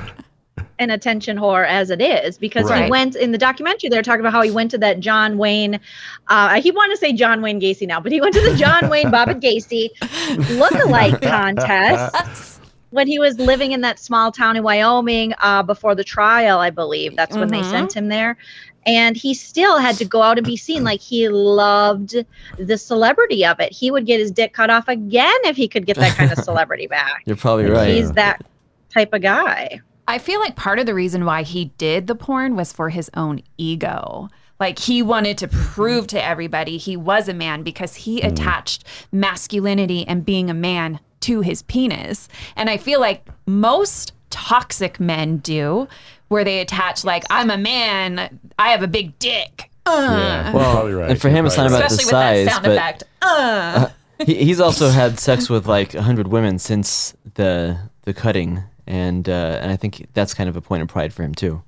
an attention whore as it is because Right. he went in the documentary. They're talking about how he went to that John Wayne. Uh, I keep wanting to say John Wayne Gacy now, but he went to the John Wayne Bobbitt Gacy lookalike contest when he was living in that small town in Wyoming uh, before the trial. I believe that's when they Mhm. sent him there. And he still had to go out and be seen. Like he loved the celebrity of it. He would get his dick cut off again if he could get that kind of celebrity back. You're probably right. He's that type of guy. I feel like part of the reason why he did the porn was for his own ego. Like he wanted to prove to everybody he was a man because he attached masculinity and being a man to his penis. And I feel like most toxic men do, where they attach, like, I'm a man, I have a big dick. Uh, Yeah, Well, probably right. and for him, it's not about especially the with size, that sound but effect. Uh. he, he's also had sex with like hundred women since the the cutting, and uh, and I think that's kind of a point of pride for him too.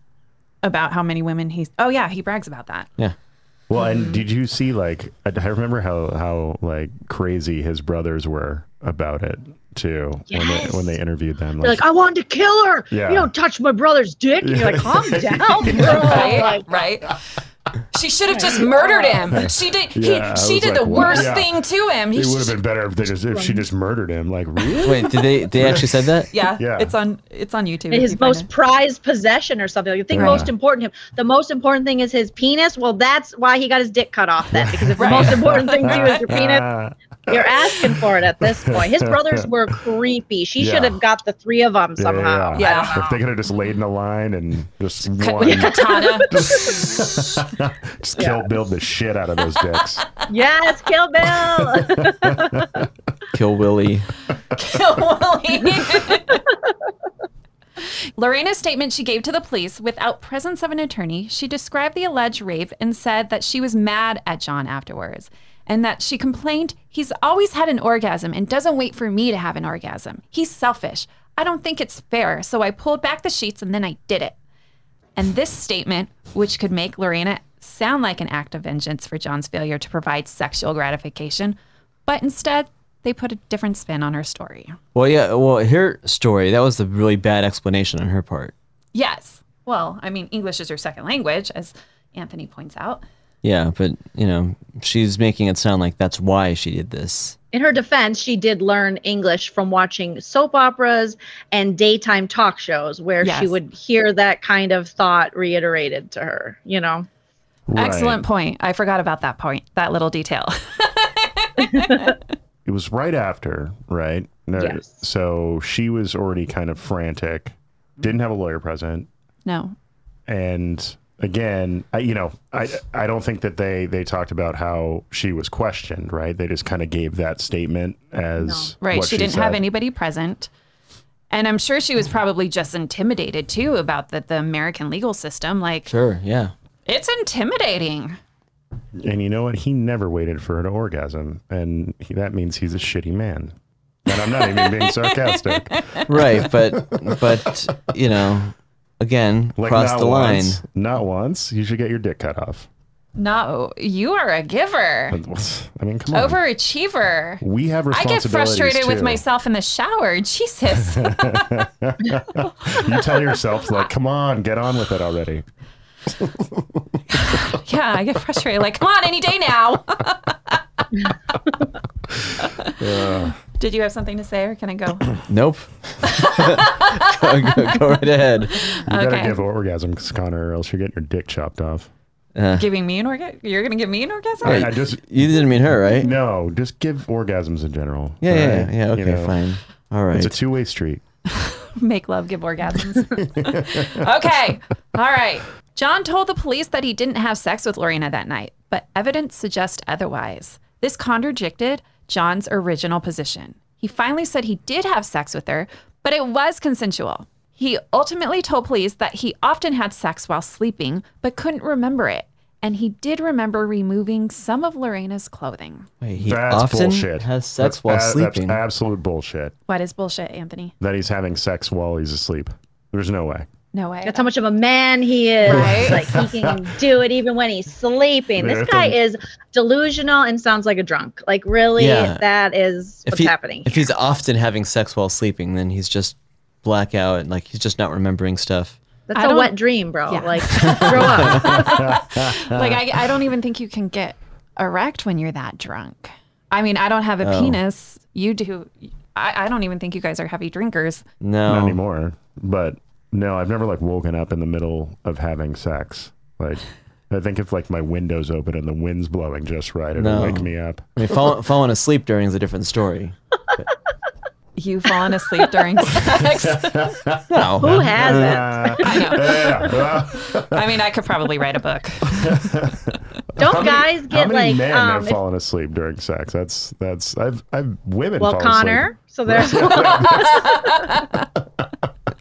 About how many women he's. Oh, yeah, he brags about that. Yeah. Well, and did you see like I, I remember how how like crazy his brothers were about it too when they when they interviewed them. They're like, I wanted to kill her. Yeah. You don't touch my brother's dick. And you're like, calm down, bro. right? Like, right. She should have just murdered him. She did. Yeah, he, she did the like, what? worst Yeah. thing to him. He it would have been better if they just if she just murdered him. Like really? Wait, did they they actually said that? yeah, Yeah. It's on. It's on YouTube. if you his most it. prized possession or something. You think Right. most important to him. The most important thing is his penis. Well, that's why he got his dick cut off then. Because if Right. the most important thing to you is your penis, Ah, you're asking for it at this point. His brothers were creepy. She Yeah. should have got the three of them somehow. Yeah. I don't. If they could have just laid in a line and just Cut one, with a katana. just kill build the shit out of those dicks. Yes, Kill Bill. Kill Willie. Kill Willie. Lorena's statement she gave to the police without presence of an attorney, she described the alleged rape and said that she was mad at John afterwards and that she complained he's always had an orgasm and doesn't wait for me to have an orgasm. He's selfish. I don't think it's fair, so I pulled back the sheets and then I did it. And this statement, which could make Lorena sound like an act of vengeance for John's failure to provide sexual gratification, but instead they put a different spin on her story. Well, yeah. Well, her story that was the really bad explanation on her part. Yes. Well, I mean, English is her second language, as Anthony points out. Yeah, but you know, she's making it sound like that's why she did this. In her defense, she did learn English from watching soap operas and daytime talk shows where she would hear that kind of thought reiterated to her, you know? Right. Excellent point. I forgot about that point, that little detail. It was right after, right? No, Yes. So she was already kind of frantic, didn't have a lawyer present, no. and again, I, you know, I I don't think that they they talked about how she was questioned, right? They just kind of gave that statement as Right. what She didn't have anybody present. And I'm sure she was probably just intimidated too about the, the American legal system. Like, Sure. Yeah. it's intimidating. And you know what? He never waited for an orgasm, and he, that means he's a shitty man. And I'm not even being sarcastic. right, but but you know, again, Like cross not the line. once, not once. You should get your dick cut off. No, you are a giver, I mean, come on. overachiever. we have responsibilities. I get responsibilities frustrated with myself in the shower. Jesus. You tell yourself like, come on, get on with it already. yeah, I get frustrated. Like, come on, any day now. Uh, Did you have something to say, or can I go? Nope. go, go, go right ahead. you gotta Okay. give orgasms, Connor, or else you're getting your dick chopped off. Uh, Giving me an orgasm? You're gonna give me an orgasm? I, I just you didn't mean her, right? no, just give orgasms in general. Yeah, yeah, right? yeah, yeah. You Okay, know, fine. All right. It's a two way street. Make love, give orgasms. okay. All right. John told the police that he didn't have sex with Lorena that night, but evidence suggests otherwise. This contradicted John's original position. He finally said he did have sex with her, but it was consensual. He ultimately told police that he often had sex while sleeping, but couldn't remember it. And he did remember removing some of Lorena's clothing. Wait, he That's often bullshit. has sex That's while a- sleeping. That's absolute bullshit. What is bullshit, Anthony? That he's having sex while he's asleep. There's no way. No way. That's how much of a man he is. Right. Like he can do it even when he's sleeping. This guy is delusional and sounds like a drunk. Like really, Yeah. that is if what's he, happening. If he's often having sex while sleeping, then he's just blackout and like he's just not remembering stuff. That's I a wet dream, bro. Yeah. Like grow up. like I, I don't even think you can get erect when you're that drunk. I mean, I don't have a Oh. penis. You do. I, I don't even think you guys are heavy drinkers. No. Not anymore. But no, I've never like woken up in the middle of having sex. Like I think if like my window's open and the wind's blowing just right, it'll No. wake me up. I mean, fall, falling asleep during is a different story. You fallen asleep during sex. No. Who hasn't? Uh, I know. yeah, I mean, I could probably write a book. Don't how guys many, get how many like men um have if- fallen asleep during sex? That's that's I've I've women. well fall Connor. So there's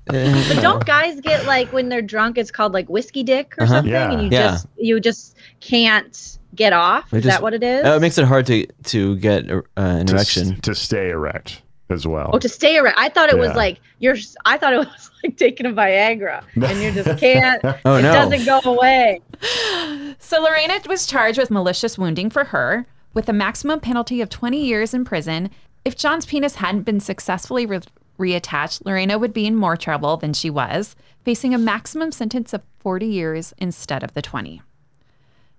But don't guys get like when they're drunk? It's called like whiskey dick or Uh-huh. something, Yeah. and you Yeah. just you just can't get off. They Is just- that what it is? Oh, it makes it hard to to get uh, an To, erection. s- to stay erect as well. oh, to stay erect. I thought it was like you're. I thought it was like taking a Viagra, and you just can't. Oh it no. doesn't go away. So Lorena was charged with malicious wounding for her, with a maximum penalty of 20 years in prison. If John's penis hadn't been successfully re- reattached, Lorena would be in more trouble than she was, facing a maximum sentence of 40 years instead of the 20.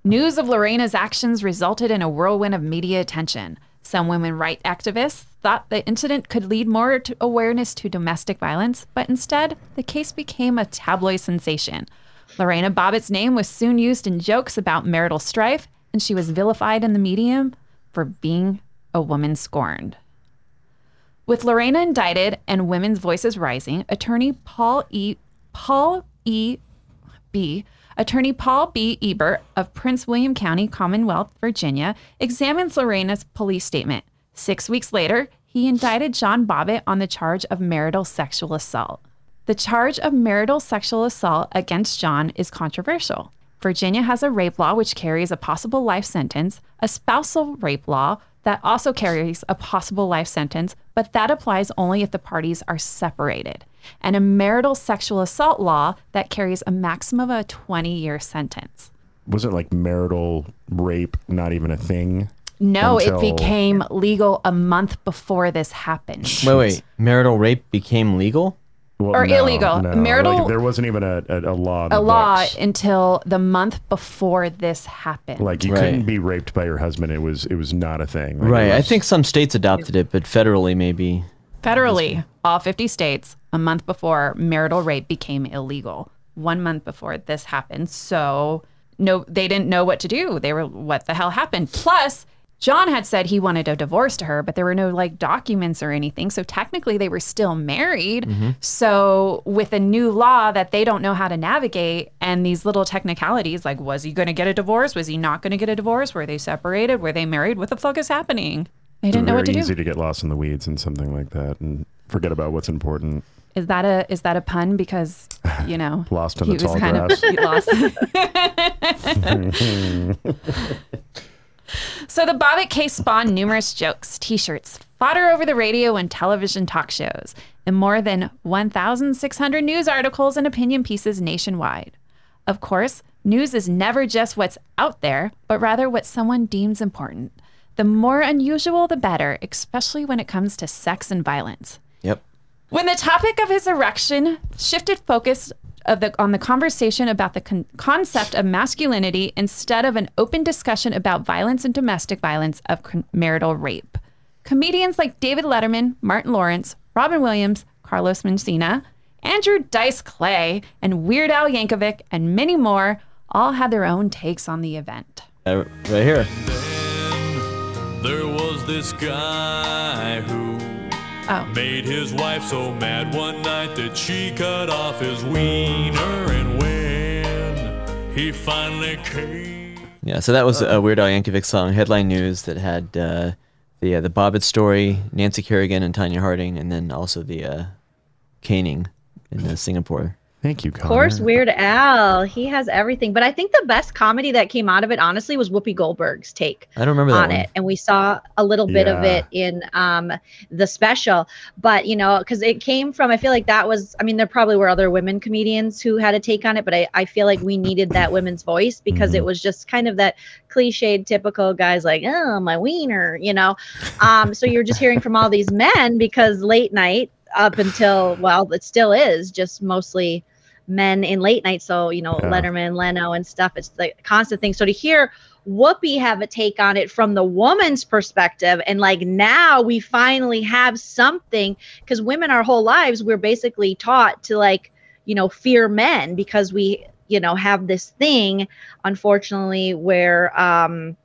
News of Lorena's actions resulted in a whirlwind of media attention. Some women rights activists thought the incident could lead more to awareness to domestic violence, but instead, the case became a tabloid sensation. Lorena Bobbitt's name was soon used in jokes about marital strife, and she was vilified in the medium for being a woman scorned. With Lorena indicted and women's voices rising, attorney Paul E. Paul E. B. Attorney Paul B. Ebert of Prince William County, Commonwealth, Virginia, examines Lorena's police statement. Six weeks later, he indicted John Bobbitt on the charge of marital sexual assault. The charge of marital sexual assault against John is controversial. Virginia has a rape law which carries a possible life sentence, a spousal rape law that also carries a possible life sentence, but that applies only if the parties are separated, and a marital sexual assault law that carries a maximum of a 20 year sentence. Wasn't like marital rape not even a thing? No, Until- it became legal a month before this happened. Wait, wait. Marital rape became legal? Well, Or no, illegal. no. Marital- Like, there wasn't even a, a, a law. A law books. until the month before this happened. Like you Right. couldn't be raped by your husband. It was it was not a thing. Like, it Right. I think some states adopted it, but federally maybe. Federally, all 50 states, a month before marital rape became illegal, one month before this happened. So, no, they didn't know what to do. They were, what the hell happened? Plus, John had said he wanted a divorce to her, but there were no like documents or anything. So, technically, they were still married. Mm-hmm. So, with a new law that they don't know how to navigate and these little technicalities, like, was he going to get a divorce? Was he not going to get a divorce? Were they separated? Were they married? What the fuck is happening? They didn't know what to do. It's easy to get lost in the weeds and something like that and forget about what's important. Is that a is that a pun? Because you know, Lost in the tall grass. of lost. so the Bobbitt case spawned numerous jokes, T-shirts, fodder over the radio and television talk shows, and more than 1,600 news articles and opinion pieces nationwide. Of course, news is never just what's out there, but rather what someone deems important. The more unusual, the better, especially when it comes to sex and violence. Yep. When the topic of his erection shifted focus of the, on the conversation about the con- concept of masculinity instead of an open discussion about violence and domestic violence of con- marital rape. Comedians like David Letterman, Martin Lawrence, Robin Williams, Carlos Mencia, Andrew Dice Clay, and Weird Al Yankovic, and many more all had their own takes on the event. Uh, right here. Then there was this guy who Oh. made his wife so mad one night that she cut off his wiener. And when he finally came. Yeah, so that was a Weird Al Yankovic song, headline news that had uh, the uh, the Bobbitt story, Nancy Kerrigan and Tonya Harding, and then also the uh, caning in uh, Singapore. Thank you, Connor. Of course, Weird Al. He has everything. But I think the best comedy that came out of it, honestly, was Whoopi Goldberg's take I don't remember that on one. it. And we saw a little bit of it in um, the special. But, you know, because it came from, I feel like that was, I mean, there probably were other women comedians who had a take on it, but I, I feel like we needed that women's voice because it Mhm. was just kind of that cliched, typical guys like, oh, my wiener, you know? Um, so you're just hearing from all these men because late night up until, well, it still is just mostly men in late night. So, you know, Yeah. Letterman, Leno, and stuff. It's the constant thing. So to hear Whoopi have a take on it from the woman's perspective, and like now we finally have something because women our whole lives we're basically taught to like, you know, fear men because we, you know, have this thing, unfortunately, where um,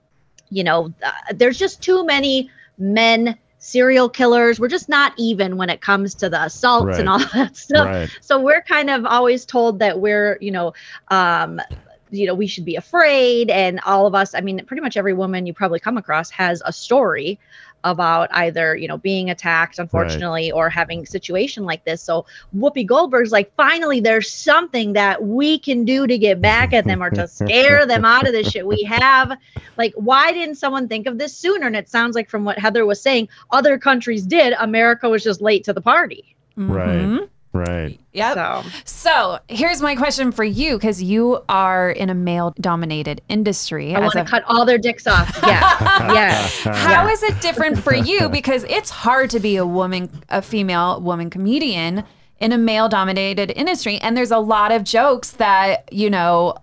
you know, uh, there's just too many men serial killers. We're just not even when it comes to the assaults and all that stuff Right. so we're kind of always told that we're you know um you know we should be afraid and all of us i mean pretty much every woman you probably come across has a story about either you know being attacked unfortunately or having a situation like this. So whoopi goldberg's like finally there's something that we can do to get back at them or to scare them out of this shit we have. Like why didn't someone think of this sooner? And it sounds like from what heather was saying other countries did. America was just late to the party. Right. Mhm. Right. Yep. so So here's my question for you because you are in a male dominated industry. I want to a- cut all their dicks off. Yeah. yeah. How is it different for you? Because it's hard to be a woman, a female woman comedian in a male dominated industry. And there's a lot of jokes that, you know,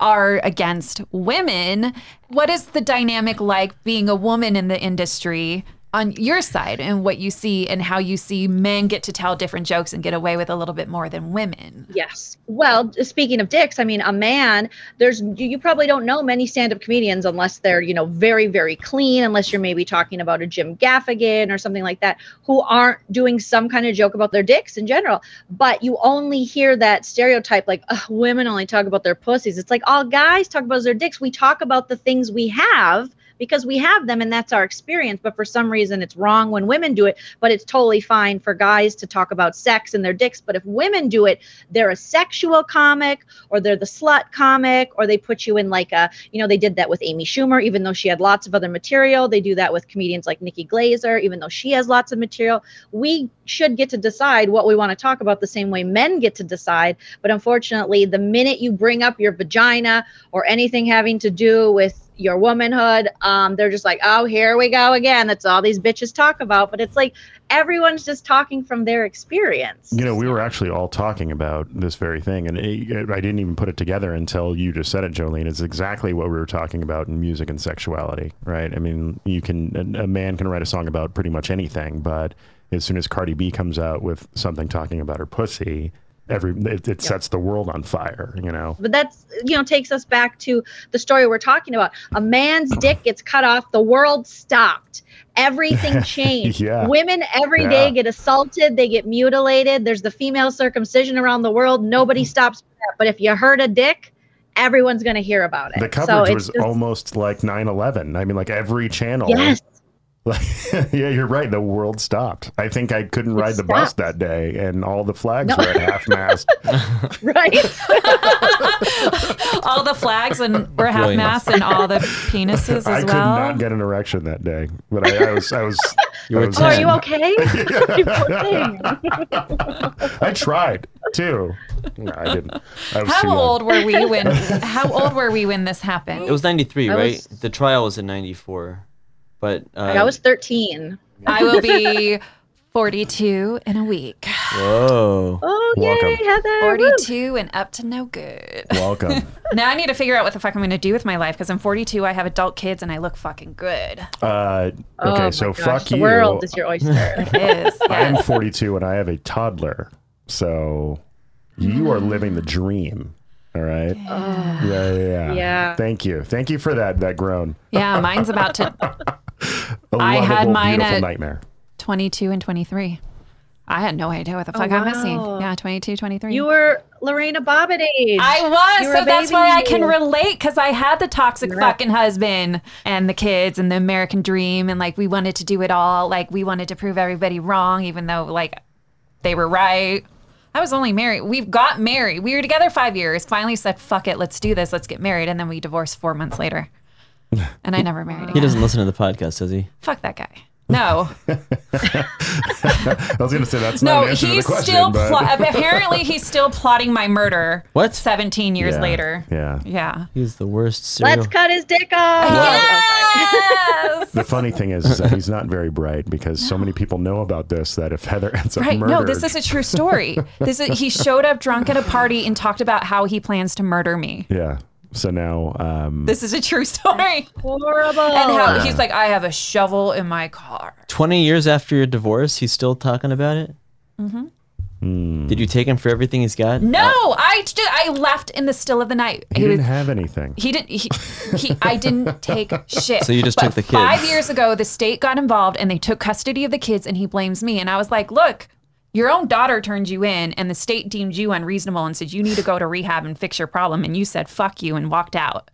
are against women. What is the dynamic like being a woman in the industry on your side and what you see and how you see men get to tell different jokes and get away with a little bit more than women? Yes. Well, speaking of dicks, I mean, a man, there's, you probably don't know many stand up comedians unless they're, you know, very, very clean, unless you're maybe talking about a Jim Gaffigan or something like that, who aren't doing some kind of joke about their dicks in general. But you only hear that stereotype like, women only talk about their pussies. It's like all guys talk about their dicks. We talk about the things we have because we have them and that's our experience. But for some reason, it's wrong when women do it. But it's totally fine for guys to talk about sex and their dicks. But if women do it, they're a sexual comic or they're the slut comic or they put you in like a, you know, they did that with Amy Schumer, even though she had lots of other material. They do that with comedians like Nikki Glazer, even though she has lots of material. We should get to decide what we want to talk about the same way men get to decide. But unfortunately, the minute you bring up your vagina or anything having to do with your womanhood, um, they're just like, oh, here we go again. That's all these bitches talk about. But it's like everyone's just talking from their experience. You know, we were actually all talking about this very thing, and it, I didn't even put it together until you just said it, Jolene. It's exactly what we were talking about in music and sexuality, right? I mean, you can a a man can write a song about pretty much anything, but as soon as Cardi B comes out with something talking about her pussy, every it, it sets the world on fire. You know, but that's you know takes us back to the story we're talking about a man's dick gets cut off the world stopped everything changed Yeah. women every day Yeah. get assaulted they get mutilated there's the female circumcision around the world nobody mm-hmm. stops that. but if you hurt a dick everyone's going to hear about it the coverage it's was just- almost like 9/11. I mean, like every channel. yes yeah, you're right. The world stopped. I think I couldn't It ride the bus that day, and all the flags No. were at half mast. right All the the flags and we're half Brilliant. mast and all the penises as I could not get an erection that day, but I, I was I was. You I was- Oh, are you okay? You poor thing. I tried too. No, I didn't. I was too how young. old were we when? How old were we when this happened? It was 93, right? was- The trial was in 94. But uh, I was 13. I will be 42 in a week. whoa. Oh, Welcome. yay, Heather. Woo. 42 and up to no good. Welcome. Now I need to figure out what the fuck I'm going to do with my life because I'm 42. I have adult kids and I look fucking good. Uh, Oh okay, my so gosh, fuck the you. world is your oyster. It is. I'm 42 and I have a toddler, so you are living the dream. All right. Yeah, yeah, yeah. Yeah. Thank you. Thank you for that. That groan. Yeah, mine's about to A I had mine beautiful at- nightmare. 22 and 23. I had no idea what the oh, fuck I'm missing. Yeah, 22, 23. You were Lorena Bobbitt age. I was, You so a that's why I can relate because I had the toxic Yeah. fucking husband and the kids and the American dream and like we wanted to do it all. Like we wanted to prove everybody wrong, even though like they were right. I was only married. We've got married. We were together five years. Finally said, "Fuck it, let's do this. Let's get married." And then we divorced four months later. And I never married him. He doesn't listen to the podcast, does he? Fuck that guy. No, I was going to say that's not no, an answer to the he's question, still but- pl- apparently he's still plotting my murder. What? Seventeen years Yeah, later. Yeah. Yeah. He's the worst serial. Let's cut his dick off. Yes. The funny thing is, is that he's not very bright because so many people know about this that if Heather ends up Right. murdered, No, this is a true story. This is, he showed up drunk at a party and talked about how he plans to murder me. yeah. So now, um, This is a true story. Horrible. And how Yeah. he's like, I have a shovel in my car. 20 years after your divorce, he's still talking about it? Mm-hmm. Did you take him for everything he's got? No, I ju- I left in the still of the night. he didn't have anything. He didn't. He, he. I didn't take shit. So you just But took the kids. Five years ago, the state got involved and they took custody of the kids, and he blames me. And I was like, "Look, your own daughter turned you in, and the state deemed you unreasonable and said you need to go to rehab and fix your problem, and you said fuck you and walked out."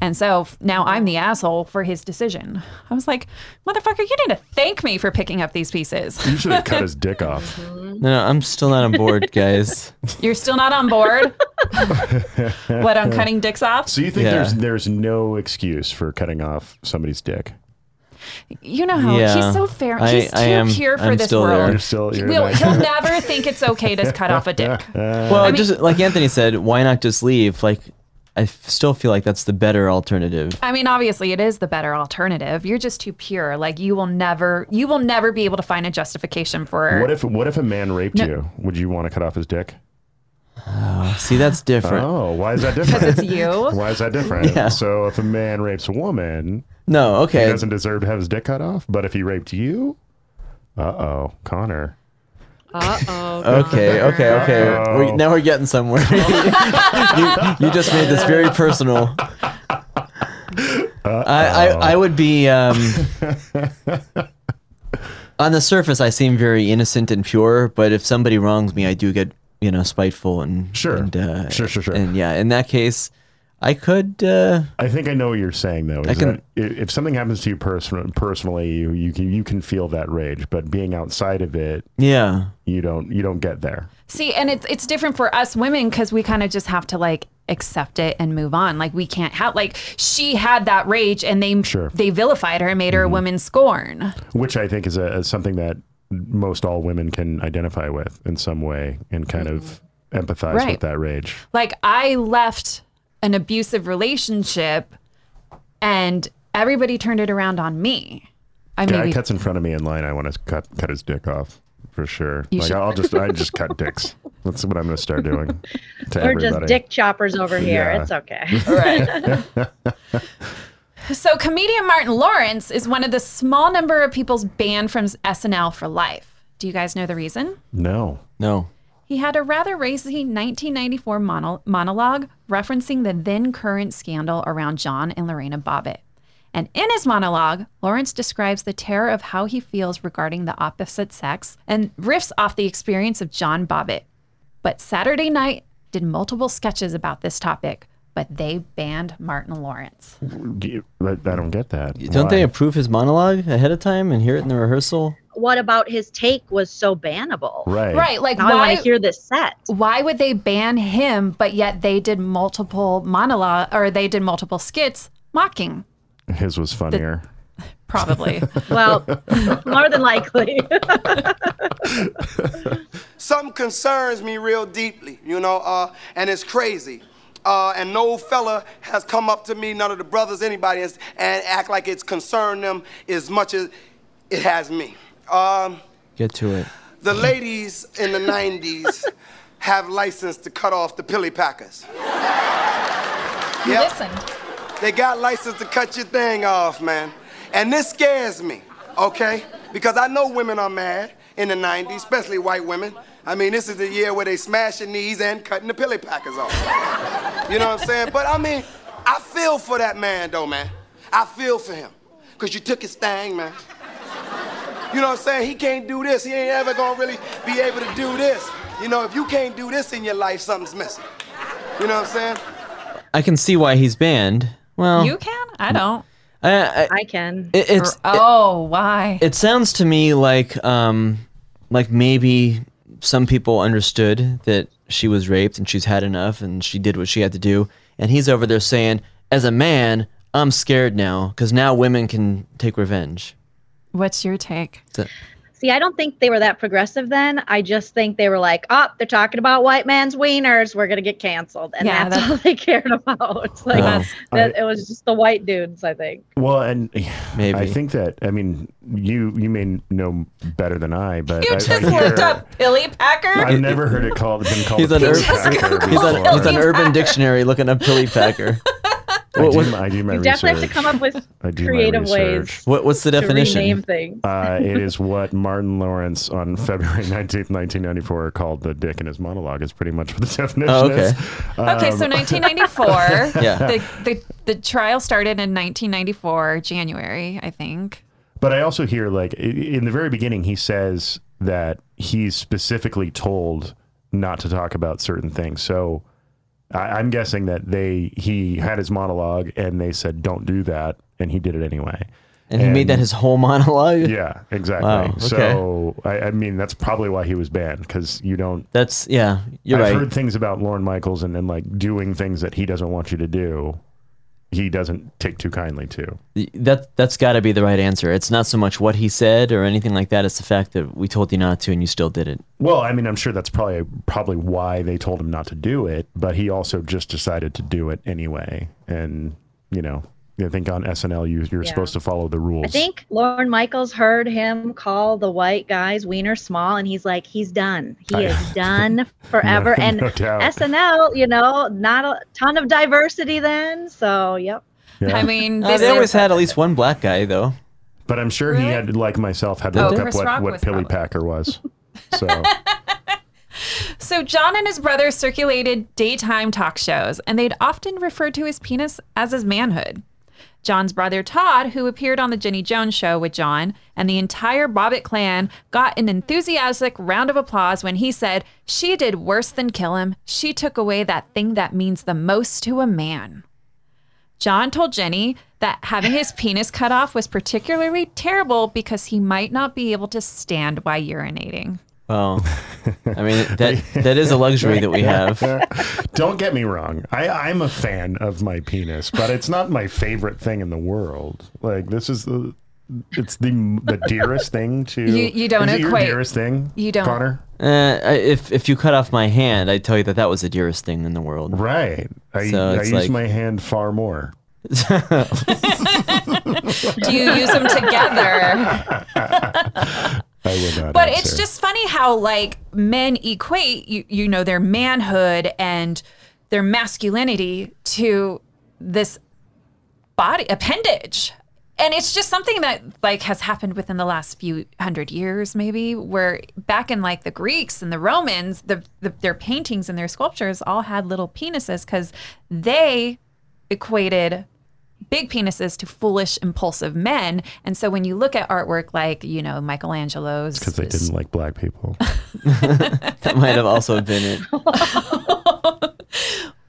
And so now I'm the asshole for his decision. I was like, "Motherfucker, you need to thank me for picking up these pieces." You should have cut his dick off. No, no, I'm still not on board, guys. You're still not on board. what i'm cutting dicks off? So you think Yeah. there's there's no excuse for cutting off somebody's dick? You know how Yeah. he's so fair. I- he's too I am- pure for I'm this still world. there. You're still you're He'll, not- he'll never think it's okay to cut off a dick. Well, I just like Anthony said, why not just leave? Like, I f- still feel like that's the better alternative. I mean, obviously, it is the better alternative. You're just too pure. Like you will never, you will never be able to find a justification for. What if what if a man raped you? Would you want to cut off his dick? See, that's different. Oh, why is that different? Because it's you. Why is that different? Yeah. So if a man rapes a woman, No, okay, he okay. doesn't deserve to have his dick cut off. But if he raped you, uh oh, Connor. Uh oh. Okay, okay, okay. Uh-oh. We're, now we're getting somewhere. you, you just made this very personal. I, I, I would be. Um, on the surface, I seem very innocent and pure, but if somebody wrongs me, I do get you know spiteful and Sure. and, uh, Sure, sure, sure. And yeah, in that case, I could. Uh, I think I know what you're saying though. Is I can- that if something happens to you person, personally, you you can you can feel that rage, but being outside of it, yeah. you don't you don't get there. See, and it's it's different for us women because we kind of just have to like accept it and move on. Like we can't have like she had that rage and they Sure. they vilified her and made her a woman scorn. which I think is a, is something that most all women can identify with in some way and kind of mm-hmm. empathize Right. with that rage. Like I left an abusive relationship and everybody turned it around on me. I Guy maybe cuts in front of me in line, I want to cut cut his dick off for sure. You like should- I'll just I just cut dicks. That's what I'm going to start doing to We're everybody. just dick choppers over here. Yeah. It's okay. So, comedian Martin Lawrence is one of the small number of people's banned from SNL for life. Do you guys know the reason? No. No. He had a rather racy 1994 mono- monologue referencing the then current scandal around John and Lorena Bobbitt. And in his monologue, Lawrence describes the terror of how he feels regarding the opposite sex and riffs off the experience of John Bobbitt. But Saturday Night did multiple sketches about this topic, but they banned Martin Lawrence. I don't get that. Don't they approve his monologue ahead of time and hear it in the rehearsal? what about his take was so bannable? Right. Right. Like, Now I want why, to hear this set. why would they ban him, but yet they did multiple monologue or they did multiple skits mocking? His was funnier. Probably. Well, more than likely. something concerns me real deeply, you know, uh, and it's crazy. Uh, and no fella has come up to me, none of the brothers, anybody, and, and act like it's concerned them as much as it has me. Um, Get to it. the ladies in the 90s have license to cut off the pilly packers. Yep. Listened. They got license to cut your thing off, man. And this scares me, okay? Because I know women are mad in the 90s, especially white women. I mean, this is the year where they smashing knees and cutting the pilly packers off. You know what I'm saying? But I mean, I feel for that man, though, man. I feel for him. Because you took his thing, man. You know what I'm saying? He can't do this. He ain't ever gonna really be able to do this. You know, if you can't do this in your life, something's missing. You know what I'm saying? I can see why he's banned. Well, You can? I don't. I, I, I can. it, it's it, oh, why? it sounds to me like um like maybe some people understood that she was raped and she's had enough and she did what she had to do and he's over there saying as a man i'm scared now because now women can take revenge What's your take? So- See, I don't think they were that progressive then. I just think they were like, oh, they're talking about white man's wieners. We're going to get canceled. And Yeah, that's, that's- all they cared about. Like, that, I- it was just the white dudes, I think. Well, and Maybe. I think that I mean you you may know better than I, but You I, just I looked hear- up Pilly Packer? I've never heard it called been called. He's an, Ur- he's on before. he's on urban dictionary looking up pilly packer I What- do, what- my- I do my You research. definitely have to come up with I do my creative ways research. what, what's the to definition rename things. Uh, it is what Martin Lawrence on February 19th, 1994 called the dick in his monologue is pretty much what the definition Oh, okay. is. Okay, so Um, 1994. Yeah. The, the the trial started in 1994, January, I think. But I also hear like in the very beginning, he says that he's specifically told not to talk about certain things. So I, I'm guessing that they he had his monologue and they said don't do that, and he did it anyway. and he made that his whole monologue Yeah, exactly. Wow, okay. So I, I mean, that's probably why he was banned because you don't. that's yeah you're I've right heard things about Lorne Michaels and then like doing things that he doesn't want you to do. He doesn't take too kindly to. that that's got to be the right answer it's not so much what he said or anything like that it's the fact that we told you not to and you still did it Well, I mean, I'm sure that's probably probably why they told him not to do it, but he also just decided to do it anyway. And you know, I think on SNL you you're Yeah. supposed to follow the rules. I think Lorne Michaels heard him call the white guy's wiener small, and he's like, he's done. He I- is done forever. No- and no. SNL, you know, not a ton of diversity then. So, yep. Yeah. I mean, Uh, they always had at least one black guy though but I'm sure he had, like myself, had to Oh, look up Chris what, Rock what was Pilly probably- Packer was. So So John and his brother circulated daytime talk shows, and they'd often refer to his penis as his manhood. John's brother Todd, who appeared on the Jenny Jones show with John, and the entire Bobbitt clan got an enthusiastic round of applause when he said, She did worse than kill him. She took away that thing that means the most to a man. John told Jenny that having his penis cut off was particularly terrible because he might not be able to stand while urinating. Well i mean that that is a luxury that we have don't get me wrong. I, I'm a fan of my penis, but it's not my favorite thing in the world. Like this is the. It's the the dearest thing to You- you don't is it equate- dearest thing. you don't. Connor. uh, if if you cut off my hand i'd tell you that that was the dearest thing in the world Right. I, So I use like- my hand far more. Do you use them together? I not. But it's just funny how like men equate you you know their manhood and their masculinity to this body appendage. And it's just something that like has happened within the last few hundred years maybe where back in like the Greeks and the Romans the, the their paintings and their sculptures all had little penises cuz they equated big penises to foolish, impulsive men. And so when you look at artwork like, you know, Michelangelo's. because they didn't like black people. that might have also been it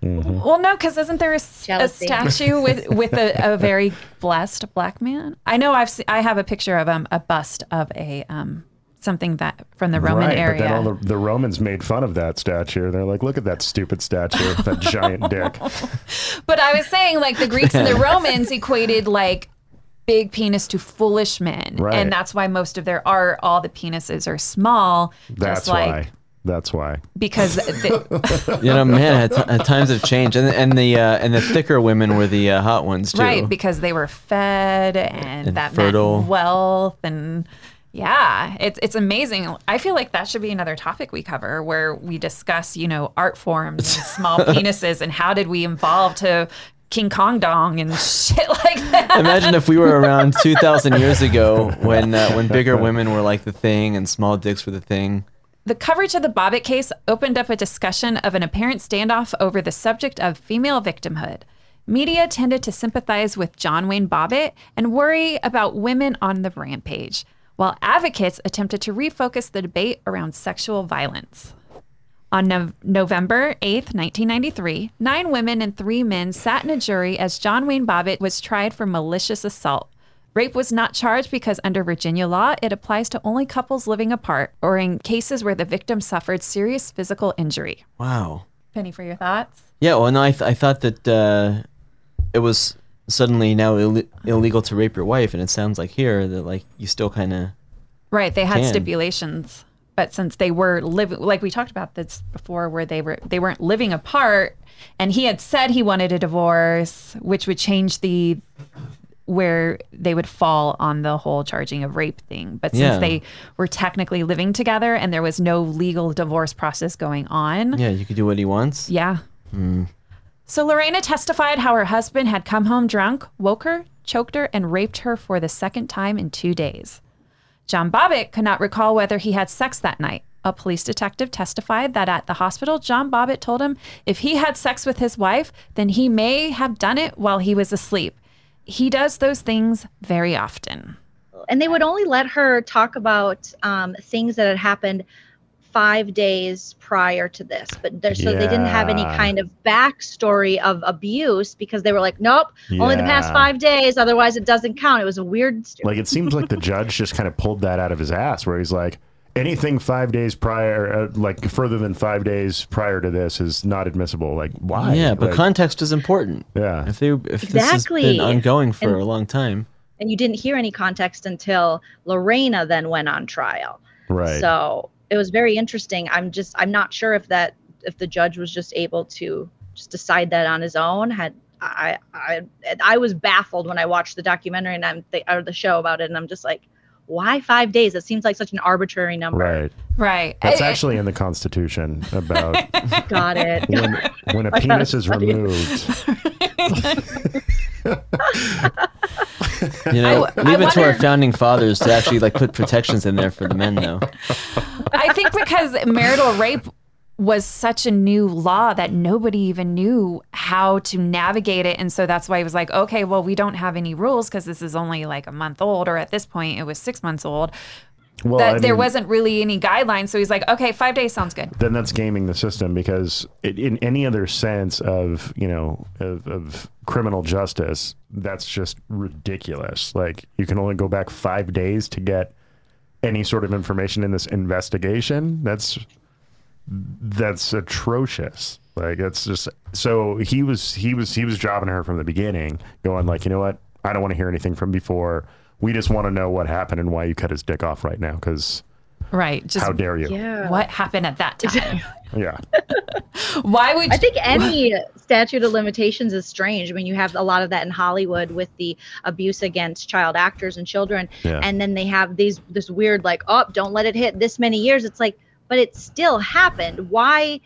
Well, no, because isn't there a, Jealousy. statue with with a, a very blessed black man? I know I've se- I have a picture of um a bust of a um something that from the Roman right, area. but then all the, the Romans made fun of that statue. They're like, look at that stupid statue, with that giant dick. But I was saying, like, the Greeks and the Romans equated like big penis to foolish men. Right. And that's why most of their art, all the penises are small. That's just like why. That's why. because the, You know, man, at, at times have changed, and and the uh, and the thicker women were the uh, hot ones too. right, because they were fed and, And that fertile. meant wealth and yeah, it's it's amazing. I feel like that should be another topic we cover where we discuss, you know, art forms and small penises and how did we evolve to King Kong dong and shit like that. Imagine if we were around 2,000 years ago when uh, when bigger women were like the thing and small dicks were the thing. The coverage of the Bobbitt case opened up a discussion of an apparent standoff over the subject of female victimhood. Media tended to sympathize with John Wayne Bobbitt and worry about women on the rampage, while advocates attempted to refocus the debate around sexual violence. On Nov November 8th, 1993, nine women and three men sat in a jury as John Wayne Bobbitt was tried for malicious assault. Rape was not charged because under Virginia law, it applies to only couples living apart or in cases where the victim suffered serious physical injury. Wow. Penny, for your thoughts? Yeah. Well, no, I, th- I thought that uh, it was suddenly now Ill- illegal to rape your wife, and it sounds like here that like you still kind of Right, they had Can. stipulations, but since they were living, like we talked about this before, where they were they weren't living apart, and he had said he wanted a divorce, which would change the where they would fall on the whole charging of rape thing. But since Yeah. they were technically living together and there was no legal divorce process going on, yeah, you could do what he wants. yeah. Hmm. So Lorena testified how her husband had come home drunk, woke her, choked her, and raped her for the second time in two days. John Bobbitt could not recall whether he had sex that night. A police detective testified that at the hospital, John Bobbitt told him if he had sex with his wife, then he may have done it while he was asleep. He does those things very often. and they would only let her talk about um, things that had happened five days prior to this but there, so they didn't have any kind of backstory of abuse because they were like nope only the past five days otherwise it doesn't count it was a weird Like it seems like the judge just kind of pulled that out of his ass, where he's like, anything five days prior, uh, like further than five days prior to this, is not admissible. Like why? Yeah, but Like, context is important. Yeah, If they if this has been ongoing for And- a long time, and you didn't hear any context until lorena then went on trial right. So it was very interesting. I'm just I'm not sure if that if the judge was just able to just decide that on his own. Had I I I was baffled when I watched the documentary and I'm th- or the show about it, and I'm just like, why five days? It seems like such an arbitrary number. right. Right. That's I- I- actually in the Constitution about Got it. when, when a penis is removed. you know, I leave it to our founding fathers to actually like put protections in there for the men, though. I think because marital rape was such a new law that nobody even knew how to navigate it. And so that's why he was like, okay, well, we don't have any rules because this is only like a month old, or at this point, it was six months old. Well, that I there mean, wasn't really any guidelines. So he's like, okay, five days sounds good. then that's gaming the system because it, in any other sense of you know of, of criminal justice that's just ridiculous like you can only go back five days to get any sort of information in this investigation that's that's atrocious like it's just so he was he was he was jobbing her from the beginning going like you know what i don't want to hear anything from before we just want to know what happened and why you cut his dick off right now because Right. Just how dare you Yeah. what happened at that time? yeah Why would I think any statute of limitations is strange. I mean, you have a lot of that in Hollywood with the abuse against child actors and children, Yeah. and then they have these this weird like, oh, don't let it hit this many years. It's like, but it still happened. Why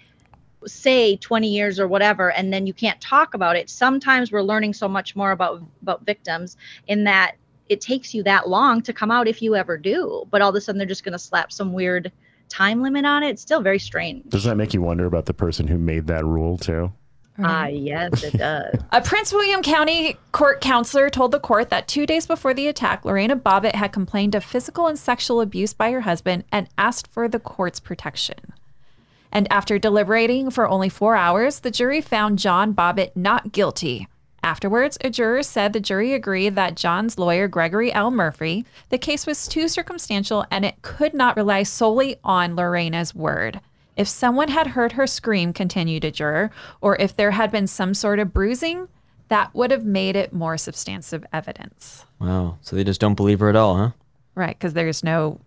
say 20 years or whatever, and then you can't talk about it? Sometimes we're learning so much more about about victims in that it takes you that long to come out if you ever do. But all of a sudden, they're just going to slap some weird time limit on it. It's still very strange. Does that make you wonder about the person who made that rule too? Ah, yes, it does. A Prince William County court counselor told the court that two days before the attack, Lorena Bobbitt had complained of physical and sexual abuse by her husband and asked for the court's protection. And after deliberating for only four hours, the jury found John Bobbitt not guilty. Afterwards, a juror said the jury agreed that John's lawyer, Gregory L. Murphy, the case was too circumstantial and it could not rely solely on Lorena's word. If someone had heard her scream, continued a juror, or if there had been some sort of bruising, that would have made it more substantive evidence. Wow. So they just don't believe her at all, huh? Right, because there's no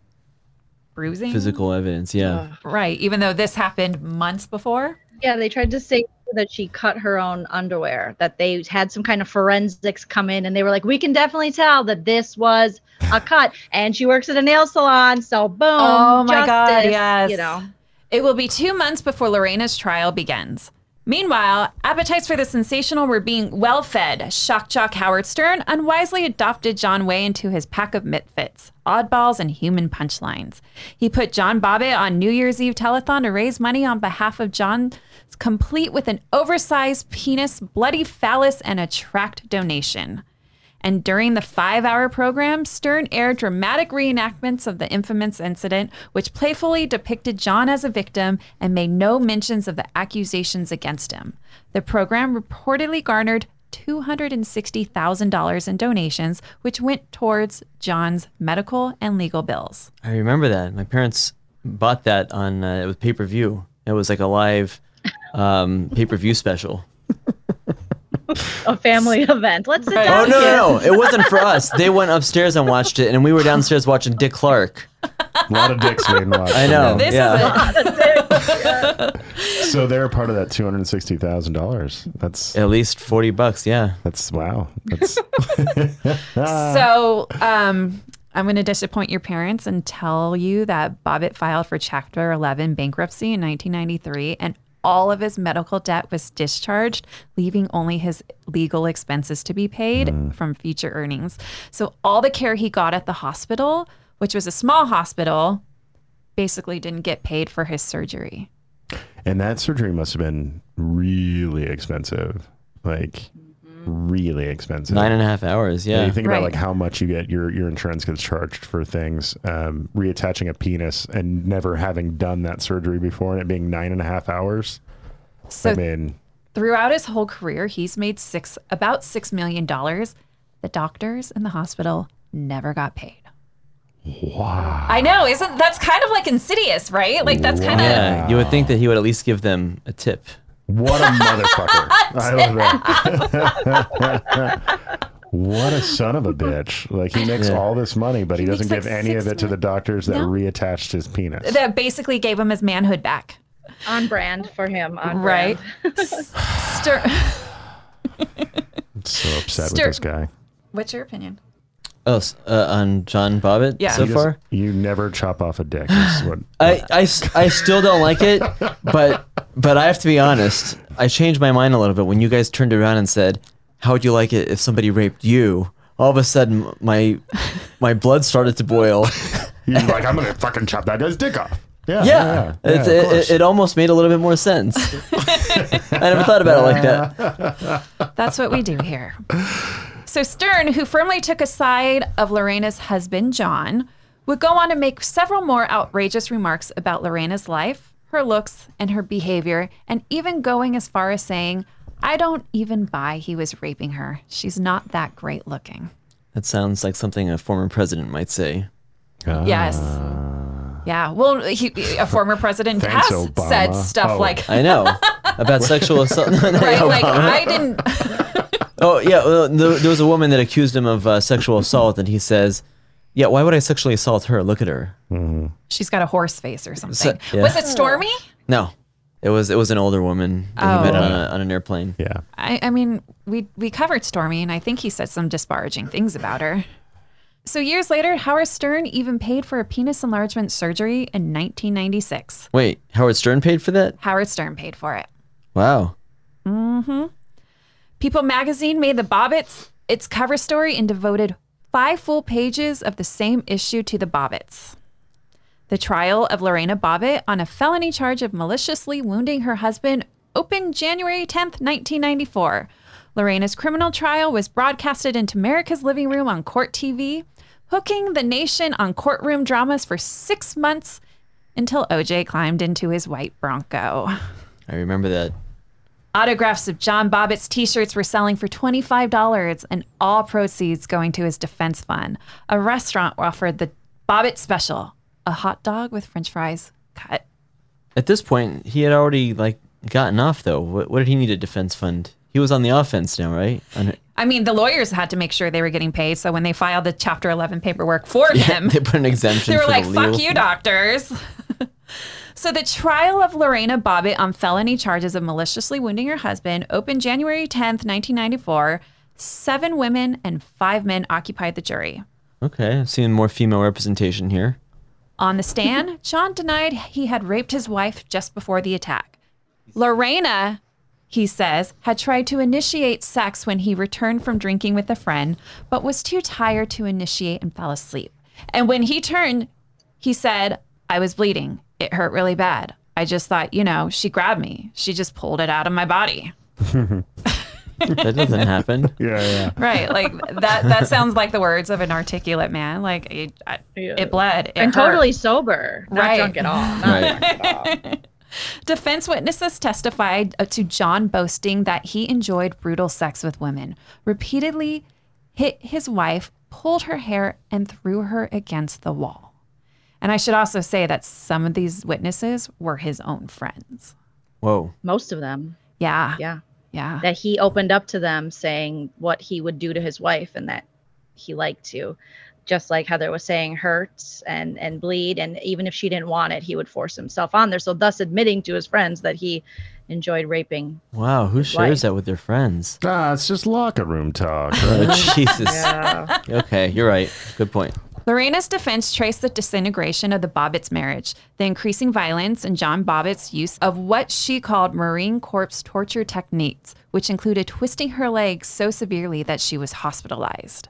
bruising. Physical evidence, yeah. Right, even though this happened months before. Yeah, they tried to say that she cut her own underwear, that they had some kind of forensics come in and they were like, we can definitely tell that this was a cut. And she works at a nail salon, so boom. Oh my God, yes. You know, It will be two months before Lorena's trial begins. Meanwhile, appetites for the sensational were being well fed. Shock jock Howard Stern unwisely adopted John Wayne into his pack of misfits, oddballs, and human punchlines. He put John Bobbitt on New Year's Eve telethon to raise money on behalf of John, complete with an oversized penis, bloody phallus, and a tract donation. And during the five hour program, Stern aired dramatic reenactments of the infamous incident, which playfully depicted John as a victim and made no mentions of the accusations against him. The program reportedly garnered $260,000 in donations, which went towards John's medical and legal bills. I remember that. My parents bought that on uh, it was pay per view. It was like a live um, pay per view special. a family event. Let's sit Oh down. no, kids. no, no! It wasn't for us. They went upstairs and watched it, and we were downstairs watching Dick Clark. A lot of dicks being watched. I know. This yeah. is So they're part of that two hundred sixty thousand dollars. That's At least forty bucks. Yeah. that's wow. That's so. Um, I'm going to disappoint your parents and tell you that Bobbitt filed for Chapter 11 bankruptcy in 1993, and all of his medical debt was discharged, leaving only his legal expenses to be paid mm. from future earnings. So all the care he got at the hospital, which was a small hospital, basically didn't get paid for his surgery. and that surgery must have been really expensive. Like really expensive. Nine and a half hours. Yeah, Yeah. you think about like how much you get your your insurance gets charged for things, um, reattaching a penis and never having done that surgery before, and it being nine and a half hours. So I mean, throughout his whole career, he's made six about six million dollars. The doctors in the hospital never got paid. wow. I know, isn't that's kind of like insidious, right? Like that's kind of Yeah. You would think that he would at least give them a tip. What a motherfucker! I love that. what a son of a bitch! Like he makes Yeah. all this money, but he, He doesn't makes, give like, any of it to the doctors that No. reattached his penis. that basically gave him his manhood back, On brand for him. On right? brand. Stir- I'm so upset Stir- with this guy. What's your opinion? Oh, uh, on John Bobbitt Yeah. so You just- far? you never chop off a dick. is what- I, I, s- I still don't like it, but but I have to be honest. I changed my mind a little bit when you guys turned around and said, "How would you like it if somebody raped you?" All of a sudden, my my blood started to boil. You're like, I'm gonna fucking chop that guy's dick off. Yeah, Yeah, yeah, It's- of it, it, it almost made a little bit more sense. I never thought about it like that. That's what we do here. So Stern, who firmly took a side of Lorena's husband, John, would go on to make several more outrageous remarks about Lorena's life, her looks, and her behavior, and even going as far as saying, I don't even buy he was raping her. She's not that great looking. That sounds like something a former president might say. Yes. Yeah. Well, he, a former president Thanks, has Obama. said stuff Oh. like, I know about sexual assault. right, like I didn't. Oh yeah, well, there, there was a woman that accused him of uh, sexual assault, and he says, "Yeah, why would I sexually assault her? Look at her." She's got a horse face or something. So- yeah. Was it Stormy? No, it was it was an older woman that he met on, a, on an airplane. Yeah. I, I mean, we we covered Stormy, and I think he said some disparaging things about her. So years later, Howard Stern even paid for a penis enlargement surgery in 1996. Wait, Howard Stern paid for that? Howard Stern paid for it. Wow. Mm-hmm. People magazine made the Bobbitts its cover story and devoted five full pages of the same issue to the Bobbitts. The trial of Lorena Bobbitt on a felony charge of maliciously wounding her husband opened January 10th, 1994. Lorena's criminal trial was broadcasted into America's living room on Court TV, hooking the nation on courtroom dramas for six months until OJ climbed into his white Bronco. I remember that. Autographs of John Bobbitt's t shirts were selling for $25 and all proceeds going to his defense fund. A restaurant offered the Bobbitt special a hot dog with french fries cut. At this point, he had already like gotten off though. What, what did he need a defense fund? He was on the offense now, right? On- I mean, the lawyers had to make sure they were getting paid. So when they filed the Chapter 11 paperwork for him, they put an exemption. they were like, the fuck legal you, doctors. so the trial of Lorena Bobbitt on felony charges of maliciously wounding her husband opened January 10th, 1994. Seven women and five men occupied the jury. Okay, I'm seeing more female representation here. On the stand, John denied he had raped his wife just before the attack. Lorena, he says, had tried to initiate sex when he returned from drinking with a friend, but was too tired to initiate and fell asleep. And when he turned, he said, I was bleeding. It hurt really bad. I just thought, you know, she grabbed me. She just pulled it out of my body. That doesn't happen. Yeah, yeah. Right. Like that that sounds like the words of an articulate man. Like it, I, it bled. It and hurt. totally sober, not Right. drunk at all. Not Right. drunk at all. Defense witnesses testified uh, to John boasting that he enjoyed brutal sex with women, repeatedly hit his wife, pulled her hair, and threw her against the wall. And I should also say that some of these witnesses were his own friends. Whoa. Most of them, Yeah. yeah. Yeah. That he opened up to them saying what he would do to his wife and that he liked to. Just like Heather was saying, hurts and and bleed, and even if she didn't want it, he would force himself on there. So thus admitting to his friends that he enjoyed raping. Wow. Who shares wife. that with their friends? Ah, it's just locker room talk, right? Oh, Jesus. Okay, you're right. Good point. Lorena's defense traced the disintegration of the Bobbitt's marriage, the increasing violence, and John Bobbitt's use of what she called Marine Corps torture techniques, which included twisting her legs so severely that she was hospitalized.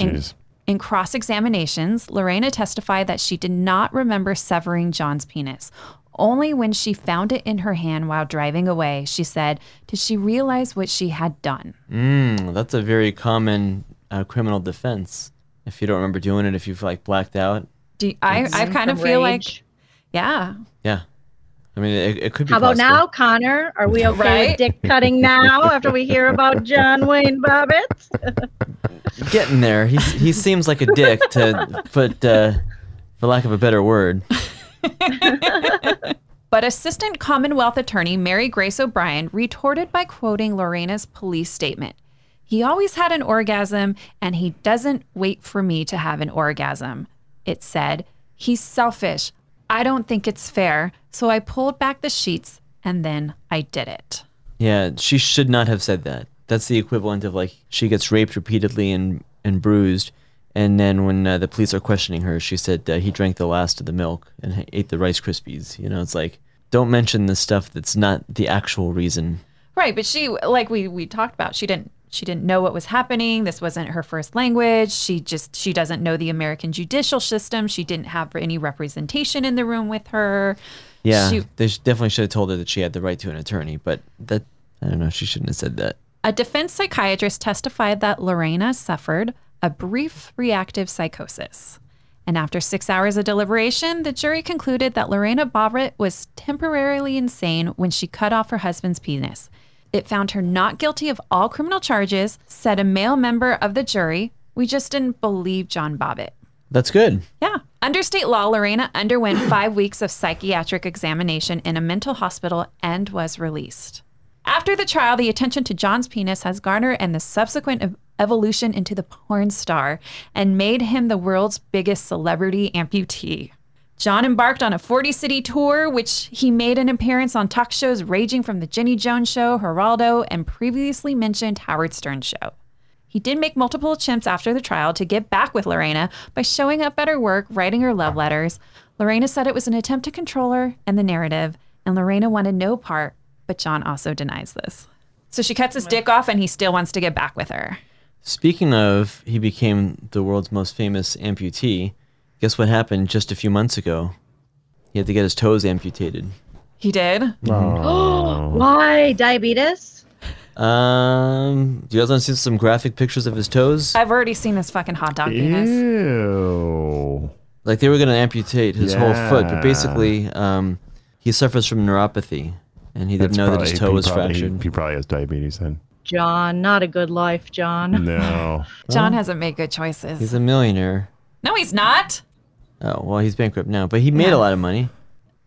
In, in cross examinations, Lorena testified that she did not remember severing John's penis. Only when she found it in her hand while driving away, she said, did she realize what she had done. Mm, that's a very common uh, criminal defense. If you don't remember doing it, if you've like blacked out, Do I, I kind of From feel like, yeah, yeah. I mean, it, it could be. How about possible. now, Connor? Are we okay Right? with dick cutting now after we hear about John Wayne Bobbitt? Getting there. He he seems like a dick to put, uh, for lack of a better word. But Assistant Commonwealth Attorney Mary Grace O'Brien retorted by quoting Lorena's police statement. He always had an orgasm and he doesn't wait for me to have an orgasm. It said, He's selfish. I don't think it's fair. So I pulled back the sheets and then I did it. Yeah, she should not have said that. That's the equivalent of like she gets raped repeatedly and and bruised, and then when uh, the police are questioning her, she said uh, he drank the last of the milk and ate the Rice Krispies. You know, it's like don't mention the stuff that's not the actual reason. Right, but she like we we talked about, she didn't she didn't know what was happening. This wasn't her first language. She just she doesn't know the American judicial system. She didn't have any representation in the room with her. Yeah, She- they definitely should have told her that she had the right to an attorney, but that I don't know. She shouldn't have said that. A defense psychiatrist testified that Lorena suffered a brief reactive psychosis. And after six hours of deliberation, the jury concluded that Lorena Bobbitt was temporarily insane when she cut off her husband's penis. It found her not guilty of all criminal charges, said a male member of the jury. We just didn't believe John Bobbitt. That's good. Yeah. Under state law, Lorena underwent five weeks of psychiatric examination in a mental hospital and was released. After the trial, the attention to John's penis has garnered and the subsequent ev- evolution into the porn star and made him the world's biggest celebrity amputee. John embarked on a 40 city tour, which he made an appearance on talk shows ranging from The Jenny Jones Show, Geraldo, and previously mentioned Howard Stern Show. He did make multiple attempts after the trial to get back with Lorena by showing up at her work, writing her love letters. Lorena said it was an attempt to control her and the narrative, and Lorena wanted no part, but John also denies this. So she cuts his dick off and he still wants to get back with her. Speaking of, he became the world's most famous amputee. Guess what happened just a few months ago? He had to get his toes amputated. He did? Oh. Why diabetes? Um, do you guys want to see some graphic pictures of his toes? I've already seen his fucking hot dog penis. Ew. Like they were going to amputate his whole foot, but Yeah. basically, um, he suffers from neuropathy, and he didn't That's know that probably- his toe he was probably- fractured. He, he probably has diabetes then. John, not a good life, John. No. John hasn't made good choices. He's a millionaire. no, he's not. Oh well, he's bankrupt now, but he made Yeah. a lot of money.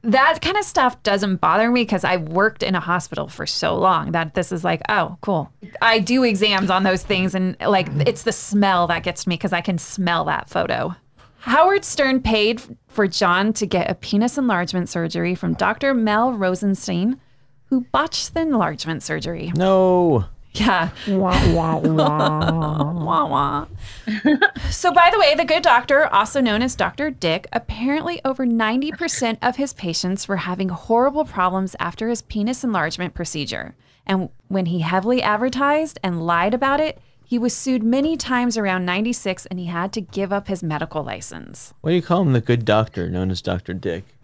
That kind of stuff doesn't bother me because I worked in a hospital for so long that this is like, oh, cool. I do exams on those things, and like it's the smell that gets me because I can smell that photo. Howard Stern paid for John to get a penis enlargement surgery from Dr. Mel Rosenstein, who botched the enlargement surgery. No. Yeah. Wah, wah. wah wah. so, by the way, the good doctor, also known as Dr. Dick, apparently over 90% of his patients were having horrible problems after his penis enlargement procedure. And when he heavily advertised and lied about it, he was sued many times around 96 and he had to give up his medical license. What do you call him? The good doctor, known as Doctor Dick.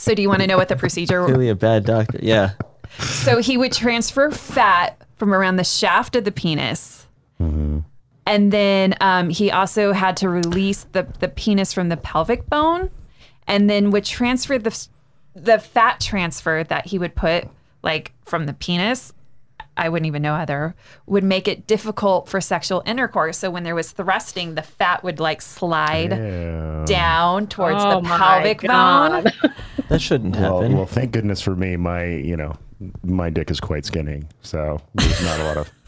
So, do you want to know what the procedure was? Really a bad doctor. Yeah. So he would transfer fat from around the shaft of the penis. And then um, he also had to release the, the penis from the pelvic bone and then would transfer the, the fat transfer that he would put like from the penis. I wouldn't even know other would make it difficult for sexual intercourse. So when there was thrusting, the fat would like slide Yeah. down towards Oh the my pelvic bone. God. That shouldn't Well, happen. well, thank goodness for me. My, you know, my dick is quite skinny, so there's not a lot of.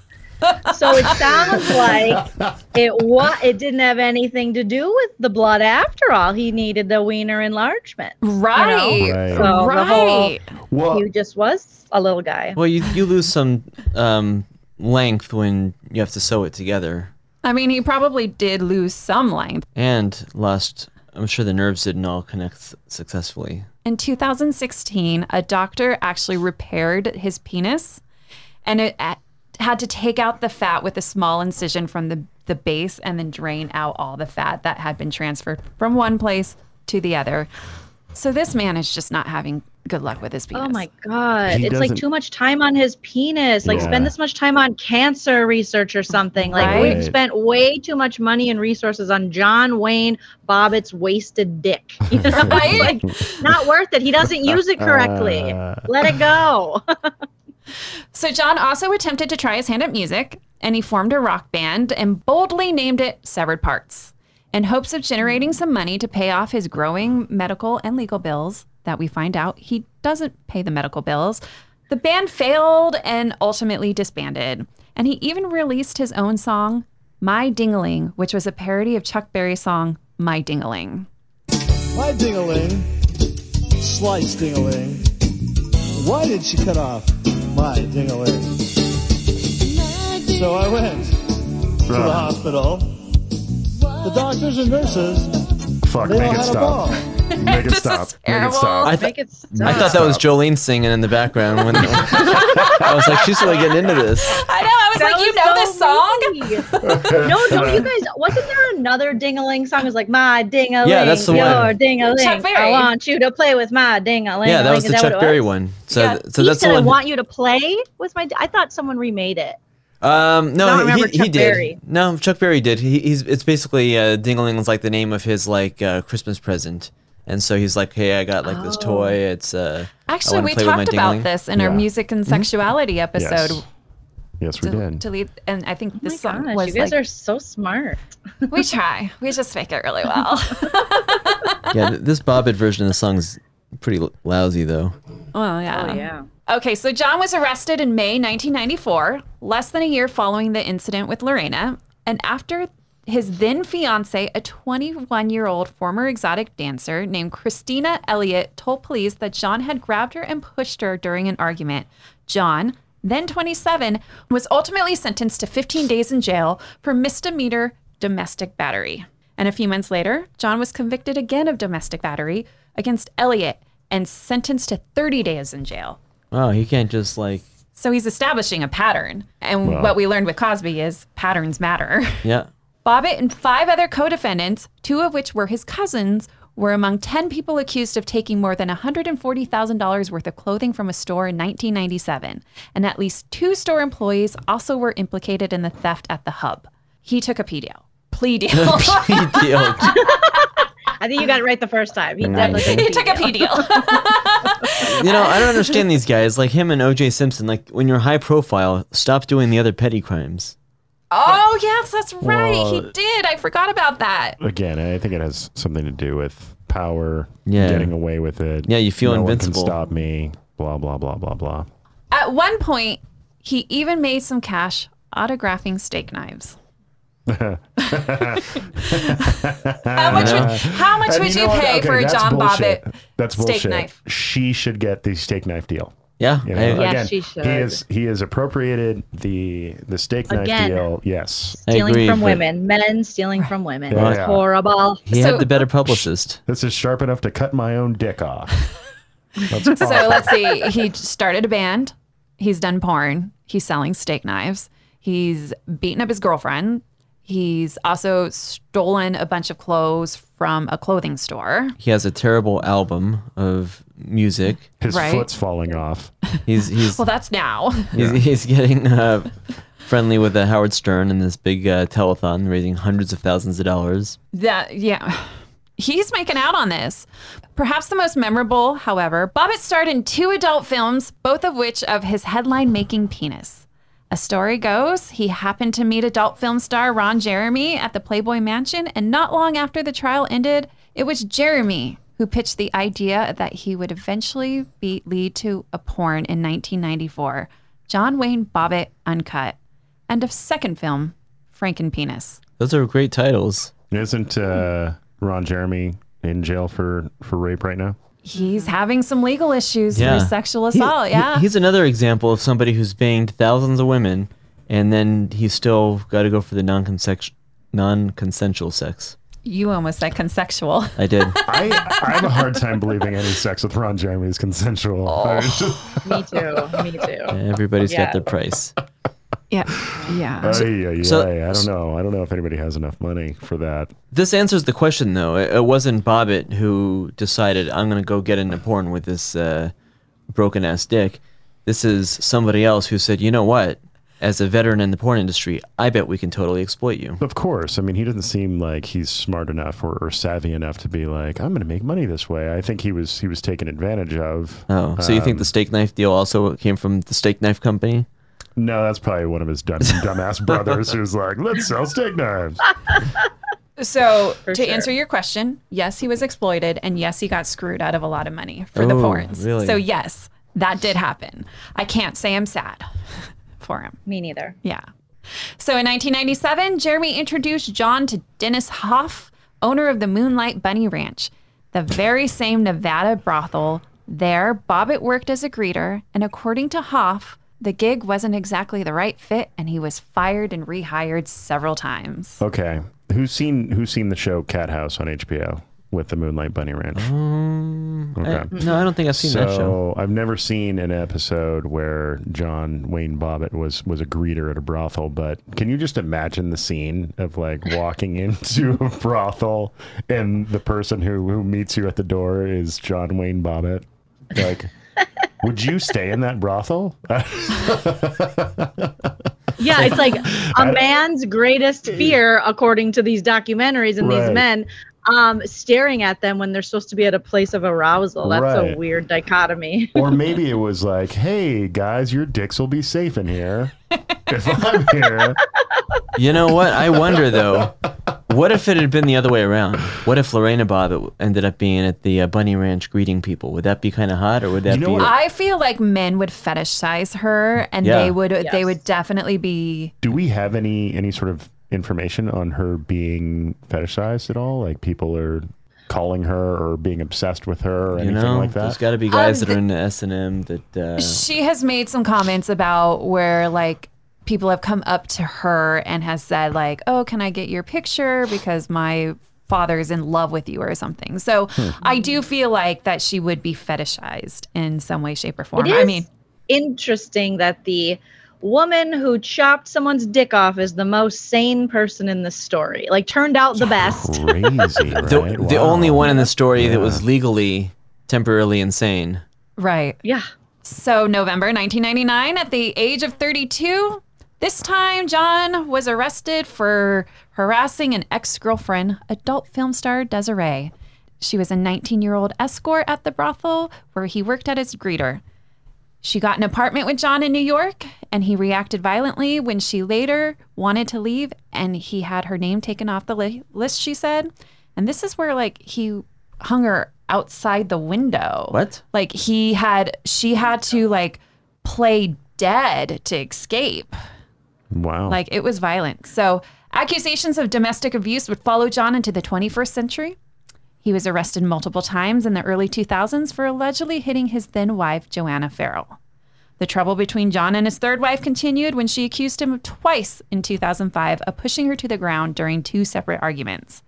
So it sounds like it wa- it didn't have anything to do with the blood after all. He needed the wiener enlargement. Right. Right. So the whole Right. Well, he just was a little guy. well, you, you lose some um, length when you have to sew it together. I mean, he probably did lose some length. And lost, I'm sure the nerves didn't all connect s- successfully. In 2016, a doctor actually repaired his penis and it uh, had to take out the fat with a small incision from the, the base and then drain out all the fat that had been transferred from one place to the other. So this man is just not having good luck with his penis. Oh my god! He it's like too much time on his penis. Like Yeah. spend this much time on cancer research or something. Like Right. we've spent way too much money and resources on John Wayne Bobbitt's wasted dick. You know? Right? like not worth it. He doesn't use it correctly. Uh, Let it go. So John also attempted to try his hand at music, and he formed a rock band and boldly named it Severed Parts, in hopes of generating some money to pay off his growing medical and legal bills. That we find out he doesn't pay the medical bills. The band failed and ultimately disbanded, and he even released his own song, "My Dingaling," which was a parody of Chuck Berry's song "My Dingaling." My dingaling, slice dingaling. Why did she cut off my dingaling? So I went to the hospital. The doctors and nurses, fuck, they make all it had a stop. ball. Make it This stop. is Make it terrible. stop. I, th- Make it I thought that was Jolene singing in the background. When I was like, she's really getting into this. I know. I was That like, you know so this song? funny. no, don't you guys? Wasn't there another dingaling song? It was like my dingaling, Yeah, that's the your one. dingaling. Chuck Berry. I want you to play with my dingaling. Yeah, that was the what Chuck Berry one. So, Yeah. so he that's said, the "I one. want you to play with my." di- I thought someone remade it. Um, no, I don't he, he did. Berry. No, Chuck Berry did. He, he's it's basically uh, Dingaling is like the name of his like uh, Christmas present, and so he's like, hey, I got like this toy. It's uh, Actually, we play with my talked about this in our music and sexuality episode. Yes. Yes, we To, did. to lead, and I think Oh my this song gosh, was you guys like are so smart. we try, we just make it really well. yeah, th- this Bobbitt version of the song's pretty l- lousy though. well, yeah. Oh yeah. Okay, so John was arrested in May 1994, less than a year following the incident with Lorena, and after his then fiance, a 21 year old former exotic dancer named Christina Elliott, told police that John had grabbed her and pushed her during an argument. John, then 27, was ultimately sentenced to 15 days in jail for misdemeanor domestic battery. And a few months later, John was convicted again of domestic battery against Elliott and sentenced to 30 days in jail. Wow, he can't just like So he's establishing a pattern. And Wow. what we learned with Cosby is patterns matter. yeah. Bobbitt and five other co defendants, two of which were his cousins, were among 10 people accused of taking more than $140,000 worth of clothing from a store in 1997. And at least two store employees also were implicated in the theft at the hub. He took a plea deal. plea deal. Plea deal. I think you got it right the first time. He Nice. definitely he took a plea deal. You know, I don't understand these guys like him and O.J. Simpson. Like when you're high profile, stop doing the other petty crimes. oh yes, that's right. he did. I forgot about that. Again, I think it has something to do with power, Yeah. getting away with it. Yeah, you feel no invincible. One can stop me. Blah blah blah blah blah. At one point, he even made some cash autographing steak knives. How much would, how much And would you, know what? pay Okay, for a John bullshit. Bobbitt That's steak bullshit. knife? She should get the steak knife deal. Yeah, You know, I, Yes, again, she should. he is he has appropriated the the steak knife Again. deal. Yes, I Stealing agree, from but women, men stealing from women. Yeah. It's horrible. he So- had the better publicist. this is sharp enough to cut my own dick off. That's So let's see. He started a band. He's done porn. He's selling steak knives. He's beaten up his girlfriend. He's also stolen a bunch of clothes from a clothing store. He has a terrible album of music. His right. foot's falling off. He's he's Well, that's now. he's, he's getting uh, friendly with uh, Howard Stern in this big uh, telethon, raising hundreds of thousands of dollars. That yeah. He's making out on this. Perhaps the most memorable, however, Bobbitt starred in two adult films, both of which of his headline making penis. A story goes, he happened to meet adult film star Ron Jeremy at the Playboy Mansion, and not long after the trial ended, it was Jeremy who pitched the idea that he would eventually be, lead to a porn in 1994, John Wayne Bobbitt Uncut, and a second film, Frankenpenis. Those are great titles. Isn't uh, Ron Jeremy in jail for for rape right now? He's having some legal issues Yeah. for sexual assault. he- yeah. he's another example of somebody who's banged thousands of women, and then he's still got to go for the non-consensual non-consensual sex. you almost said consensual. I did. I I have a hard time believing any sex with Ron Jeremy is consensual. I was just- Me too. Me too. Everybody's Yeah. got their price. Yeah. Yeah. Ay, ay, so- ay, I don't know. I don't know if anybody has enough money for that. This answers the question, though. It, it wasn't Bobbitt who decided I'm going to go get into porn with this uh, broken ass dick. This is somebody else who said, you know what? As a veteran in the porn industry, I bet we can totally exploit you. Of course. I mean, he doesn't seem like he's smart enough or, or savvy enough to be like, I'm going to make money this way. I think he was he was taken advantage of. Oh, so you think Um, the steak knife deal also came from the steak knife company? No, that's probably one of his dumb, dumbass brothers who's like, let's sell steak knives. So, For to sure. answer your question, yes, he was exploited, and yes, he got screwed out of a lot of money for the Oh, porns. really? So, yes, that did happen. I can't say I'm sad for him. Me neither. Yeah. So in 1997, Jeremy introduced John to Dennis Hof, owner of the Moonlight Bunny Ranch, the very same Nevada brothel. There, Bobbitt worked as a greeter, and according to Hof, the gig wasn't exactly the right fit, and he was fired and rehired several times. Okay. Who's seen who's seen the show Cathouse on HBO with the Moonlight Bunny Ranch? Um, okay. I- no, I don't think I've seen so that show. I've never seen an episode where John Wayne Bobbitt was was a greeter at a brothel, but can you just imagine the scene of like walking into a brothel and the person who who meets you at the door is John Wayne Bobbitt? Like would you stay in that brothel? Yeah, it's like a man's greatest fear, according to these documentaries and Right. these men, um, staring at them when they're supposed to be at a place of arousal. That's Right. a weird dichotomy. or maybe it was like, "Hey guys, your dicks will be safe in here if I'm here." You know what? I wonder though. What if it had been the other way around? What if Lorena Bobbitt ended up being at the uh, Bunny Ranch greeting people? Would that be kind of hot, or would that You know be? what? I feel like men would fetishize her, and Yeah. they would they would definitely be. Do we have any any sort of information on her being fetishized at all? Like people are calling her or being obsessed with her or you anything know, like There's got to be guys Um, that are into S and M that. Uh, She has made some comments about where like people have come up to her and has said like, "Oh, can I get your picture because my father is in love with you or something." So Hmm. I do feel like that she would be fetishized in some way, shape, or form. It I mean, interesting that the woman who chopped someone's dick off is the most sane person in the story. Like, turned out the best. Crazy, right? the, the only one in the story that was legally temporarily insane. right. Yeah. So November 1999, at the age of 32, This time, John was arrested for harassing an ex girlfriend, adult film star Desiree. She was a 19 year old escort at the brothel where he worked at as greeter. She got an apartment with John in New York, and he reacted violently when she later wanted to leave, and he had her name taken off the li- list, she said. And this is where, like, he hung her outside the window. What? Like, he had, she had to, like, play dead to escape. Wow. Like it was violent. So accusations of domestic abuse would follow John into the 21st century. He was arrested multiple times in the early 2000s for allegedly hitting his then wife, Joanna Ferrell. The trouble between John and his third wife continued when she accused him twice in 2005 of pushing her to the ground during two separate arguments.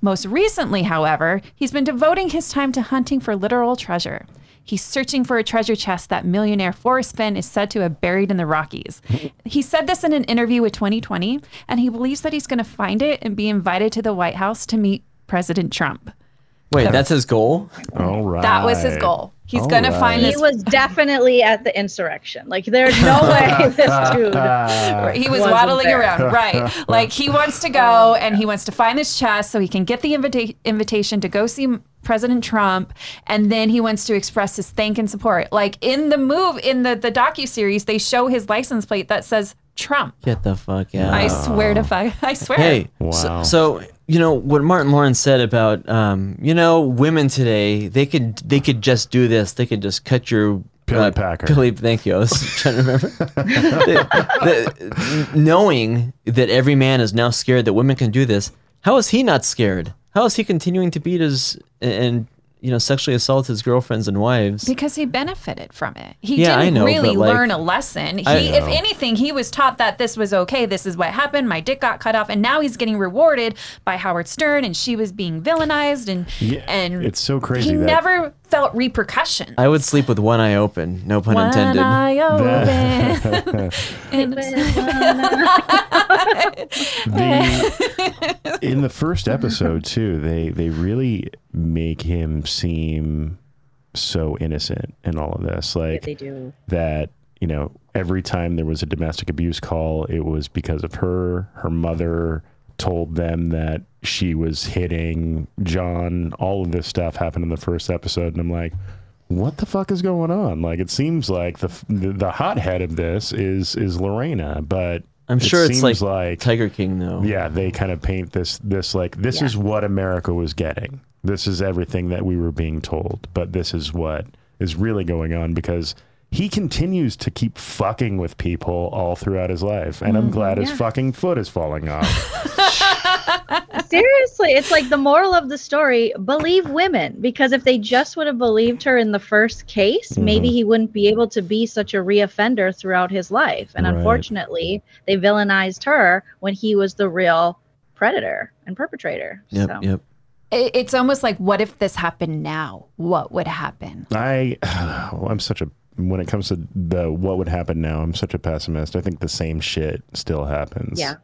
Most recently, however, he's been devoting his time to hunting for literal treasure. He's searching for a treasure chest that millionaire Forrest Fenn is said to have buried in the Rockies. he said this in an interview with 2020, and he believes that he's going to find it and be invited to the White House to meet President Trump. Wait, that's his goal? All right. That was his goal. He's All going to find right. He this. was definitely at the insurrection. Like, there's no way this dude. He was waddling there. around, right? Like he wants to go and he wants to find this chest so he can get the invita- invitation to go see President Trump, and then he wants to express his thank and support. Like in the move in the the docu series, they show his license plate that says Trump. Get the fuck out. I swear to fuck, I swear. Hey, Wow. so, so you know what Martin Lawrence said about um, you know women today they could they could just do this they could just cut your Billy Packer. Billy, thank you. I was trying to remember. The- the- knowing that every man is now scared that women can do this, how is he not scared? How is he continuing to beat his and you know sexually assault his girlfriends and wives? Because he benefited from it. He Yeah, didn't know, really like, learn a lesson. He, if anything, he was taught that this was okay. This is what happened. My dick got cut off, and now he's getting rewarded by Howard Stern, and she was being villainized, and Yeah, and it's so crazy He that- never felt repercussions. I would sleep with one eye open. No pun One intended. eye open. The, in the first episode too, they they really make him seem so innocent in all of this. Like They do. that, you know, every time there was a domestic abuse call, it was because of her. Her mother told them that she was hitting John. All of this stuff happened in the first episode, and I'm like, what the fuck is going on? Like, it seems like the the, the hothead of this is is Lorena, but I'm it sure it's seems like, Tiger King though. yeah, they kind of paint this this like this Yeah. is what America was getting. This is everything that we were being told, but this is what is really going on because he continues to keep fucking with people all throughout his life, and I'm mm-hmm. glad his fucking foot is falling off. Seriously, it's like the moral of the story believe women because if they just would have believed her in the first case, mm-hmm. maybe he wouldn't be able to be such a reoffender throughout his life. And Right. unfortunately, they villainized her when he was the real predator and perpetrator. Yep. So, Yep. it's almost like, what if this happened now? What would happen? I, well, I'm such a when it comes to the what would happen now, I'm such a pessimist. I think the same shit still happens. Yeah.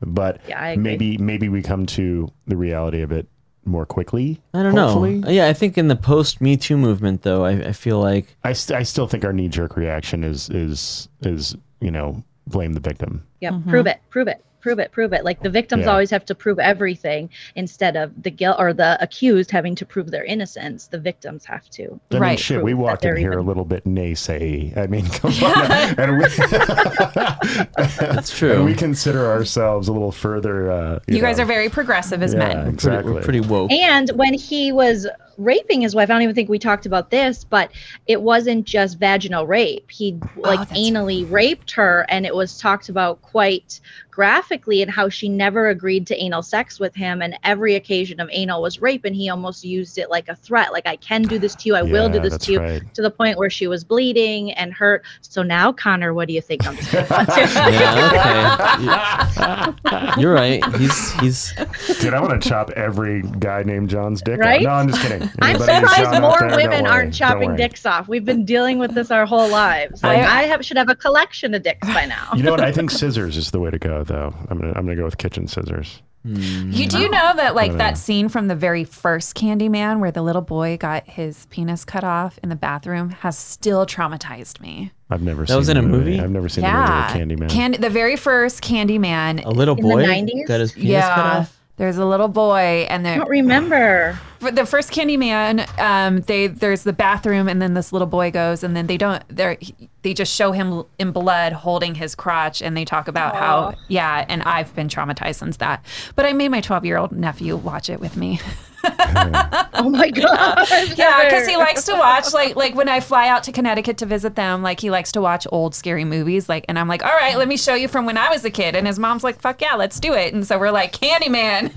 but Yeah, maybe maybe we come to the reality of it more quickly. I don't hopefully. know. Yeah, I think in the post Me Too movement, though, I, I feel like I, st- I still think our knee jerk reaction is is is you know blame the victim. Yeah, mm-hmm. prove it, prove it, prove it, prove it. Like the victims Yeah. always have to prove everything instead of the guilt or the accused having to prove their innocence. The victims have to. I mean, Right. shit, we Prove walked in they're here a little bit naysay. I mean, come on. and, we, that's true. and we consider ourselves a little further. Uh, You, guys know, are very progressive as Yeah. men. Exactly. we're pretty woke. And when he was raping his wife, I don't even think we talked about this, but it wasn't just vaginal rape. He like that's anally raped her, and it was talked about quite graphically and how she never agreed to anal sex with him. And every occasion of anal was rape, and he almost used it like a threat, like I can do this to you, I will do this to you, right. to the point where she was bleeding and hurt. So now, Connor, what do you think? I'm just yeah, okay. You're right. He's he's Dude, I want to chop every guy named John's dick Right? off. No, I'm just kidding. I'm surprised more there, women aren't chopping dicks off. We've been dealing with this our whole lives. Like, I have should have a collection of dicks by now. You know what? I think scissors is the way to go, though. I'm gonna I'm gonna go with kitchen scissors. Mm. You do know that like know. that scene from the very first Candyman where the little boy got his penis cut off in the bathroom has still traumatized me. I've never seen That seen was in a movie? I've never seen yeah. the movie with Candyman. Candy, the very first Candyman. A little In the boy 90s? got his penis cut yeah. off. There's a little boy, and I don't remember. For the first Candyman, um, they there's the bathroom, and then this little boy goes, and then they don't they they just show him in blood holding his crotch, and they talk about how yeah, and I've been traumatized since that. But I made my 12 year old nephew watch it with me. Oh my god. Yeah, because he likes to watch like like when I fly out to Connecticut to visit them, like he likes to watch old scary movies. Like, and I'm like, all right, let me show you from when I was a kid. And his mom's like, fuck yeah, let's do it. And so we're like, Candyman,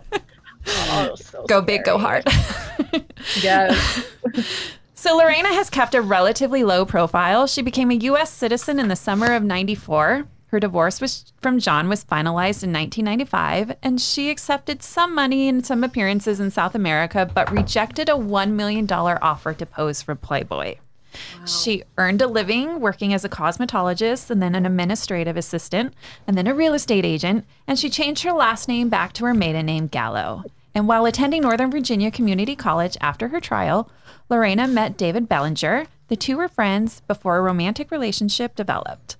Oh, so go big, go hard. Yes. So Lorena has kept a relatively low profile. She became a U.S. citizen in the summer of '94. Her divorce was, from John was finalized in 1995, and she accepted some money and some appearances in South America, but rejected a $1 million offer to pose for Playboy. She earned a living working as a cosmetologist and then an administrative assistant and then a real estate agent. And she changed her last name back to her maiden name, Gallo. And while attending Northern Virginia Community College after her trial, Lorena met David Bellinger. The two were friends before a romantic relationship developed.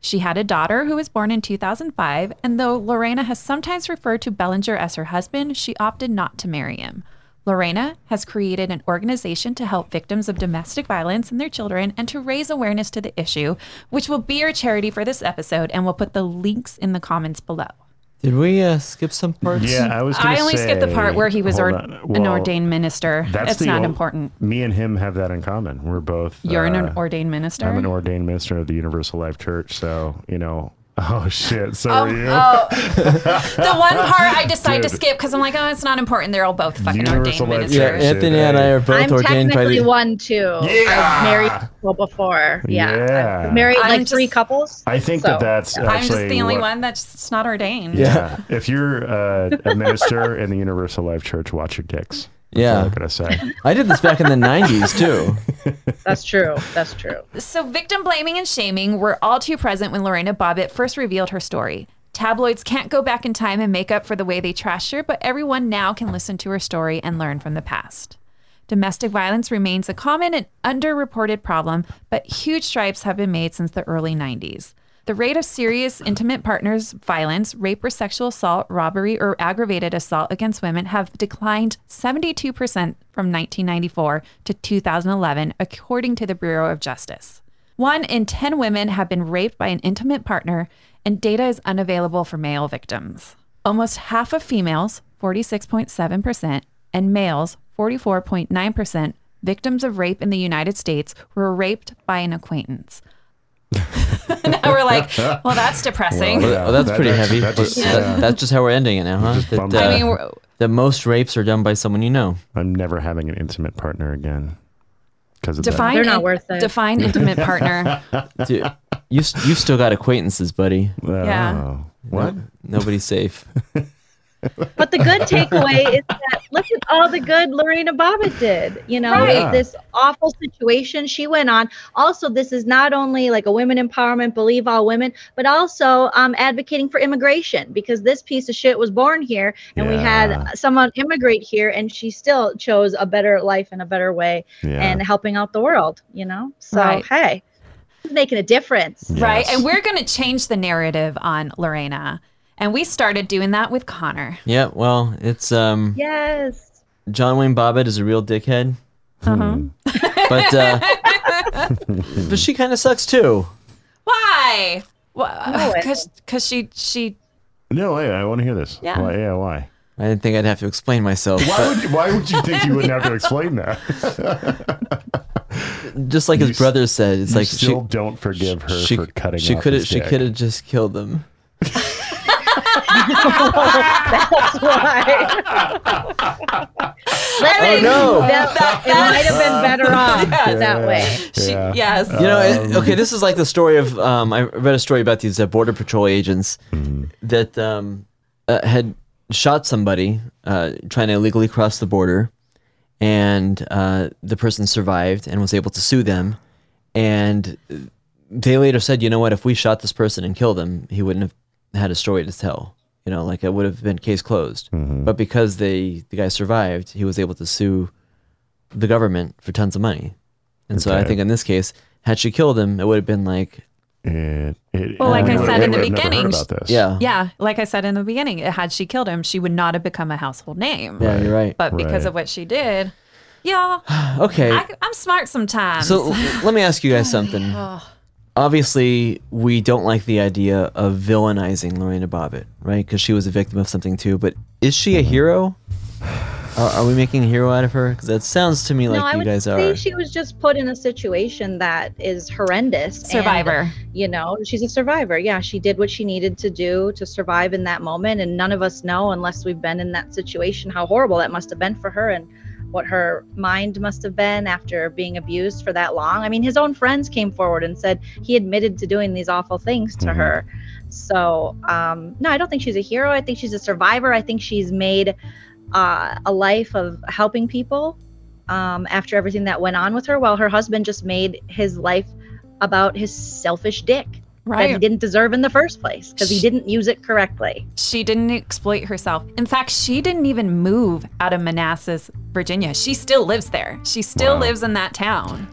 She had a daughter who was born in 2005, and though Lorena has sometimes referred to Bellinger as her husband, she opted not to marry him. Lorena has created an organization to help victims of domestic violence and their children and to raise awareness to the issue, which will be our charity for this episode, and we'll put the links in the comments below. Did we uh, skip some parts? Yeah, I was. I only skipped the part where he was or- on. an ordained minister. That's It's not ol- important. Me and him have that in common. We're both. You're an uh, ordained minister. I'm an ordained minister of the Universal Life Church. So you know. Oh shit! So Oh, are you? oh. the one part I decided to skip because I'm like, oh, it's not important. They're all both fucking Universal ordained Life Yeah, Anthony and I are both I'm ordained by technically the. one too. Yeah. I've married people before. Yeah. Yeah. I've married I'm like three couples. I think So, that that's I'm just the only what- one that's not ordained. Yeah. if you're uh, a minister in the Universal Life Church, watch your dicks. That's Yeah. all I'm gonna say. I did this back in the 90s too. That's true. That's true. So, victim blaming and shaming were all too present when Lorena Bobbitt first revealed her story. Tabloids can't go back in time and make up for the way they trashed her, but everyone now can listen to her story and learn from the past. Domestic violence remains a common and underreported problem, but huge strides have been made since the early 90s. The rate of serious intimate partners violence, rape or sexual assault, robbery, or aggravated assault against women have declined 72% from 1994 to 2011, according to the Bureau of Justice. One in 10 women have been raped by an intimate partner, and data is unavailable for male victims. Almost half of females, 46.7%, and males, 44.9%, victims of rape in the United States were raped by an acquaintance. now we're like, well, that's depressing. Well, Well, well, that's that- pretty that's- heavy. that but just- that- that's just how we're ending it now, huh? That, uh, I mean, that most rapes are done by someone you know. I'm never having an intimate partner again because of define They're not worth it. Define intimate partner. Dude, you you've still got acquaintances, buddy. that. Yeah. What? Nobody's safe. But the good takeaway is that look at all the good Lorena Bobbitt did. You know, Right. this awful situation she went on. Also, this is not only like a women empowerment, believe all women, but also um, advocating for immigration because this piece of shit was born here and we had someone immigrate here and she still chose a better life and a better way Yeah. and helping out the world, you know? So, Right. hey, making a difference. Right. And we're going to change the narrative on Lorena. And we started doing that with Connor. Yeah, well, it's um Yes. John Wayne Bobbitt is a real dickhead, Uh-huh. but uh, but she kind of sucks too. Why? No, it- Because because she she No, wait. I want to hear this. Yeah. Why, yeah. Why? I didn't think I'd have to explain myself. Why but would you, Why would you think you wouldn't have to explain that? just like You his s- brother said, it's you like still she don't forgive her she, for cutting. she off could have his she dick. could have just killed him. That's why. Let Oh, me- no. that- it might have been better off Yes. that way. she Yeah. yes. You know, it- okay, this is like the story of um, I read a story about these uh, border patrol agents that um, uh, had shot somebody uh, trying to illegally cross the border, and uh, the person survived and was able to sue them, and they later said, you know what, if we shot this person and killed him, he wouldn't have had a story to tell. You know, like it would have been case closed. Mm-hmm. But because they the guy survived, he was able to sue the government for tons of money. And so I think in this case, had she killed him, it would have been like, It, it, Well, like we I said in the would have never heard beginning, yeah, Yeah, like I said in the beginning, had she killed him, she would not have become a household name. yeah, you're right. But because Right. of what she did, yeah, okay, I, I'm smart sometimes. so let me ask you guys something. Oh. Obviously, we don't like the idea of villainizing Lorena Bobbitt, right? Because she was a victim of something too. But is she a mm-hmm. hero? Are, are we making a hero out of her? Because that sounds to me like no, I you would guys say are. she was just put in a situation that is horrendous. and, Survivor. you know, she's a survivor. Yeah, she did what she needed to do to survive in that moment. And none of us know, unless we've been in that situation, how horrible that must have been for her and what her mind must have been after being abused for that long. I mean, his own friends came forward and said he admitted to doing these awful things to Mhm. her. So, um, no, I don't think she's a hero. I think she's a survivor. I think she's made uh, a life of helping people um, after everything that went on with her, while her husband just made his life about his selfish dick that he didn't deserve in the first place because he didn't use it correctly. She didn't exploit herself. In fact, she didn't even move out of Manassas, Virginia. She still lives there. She still Wow. lives in that town.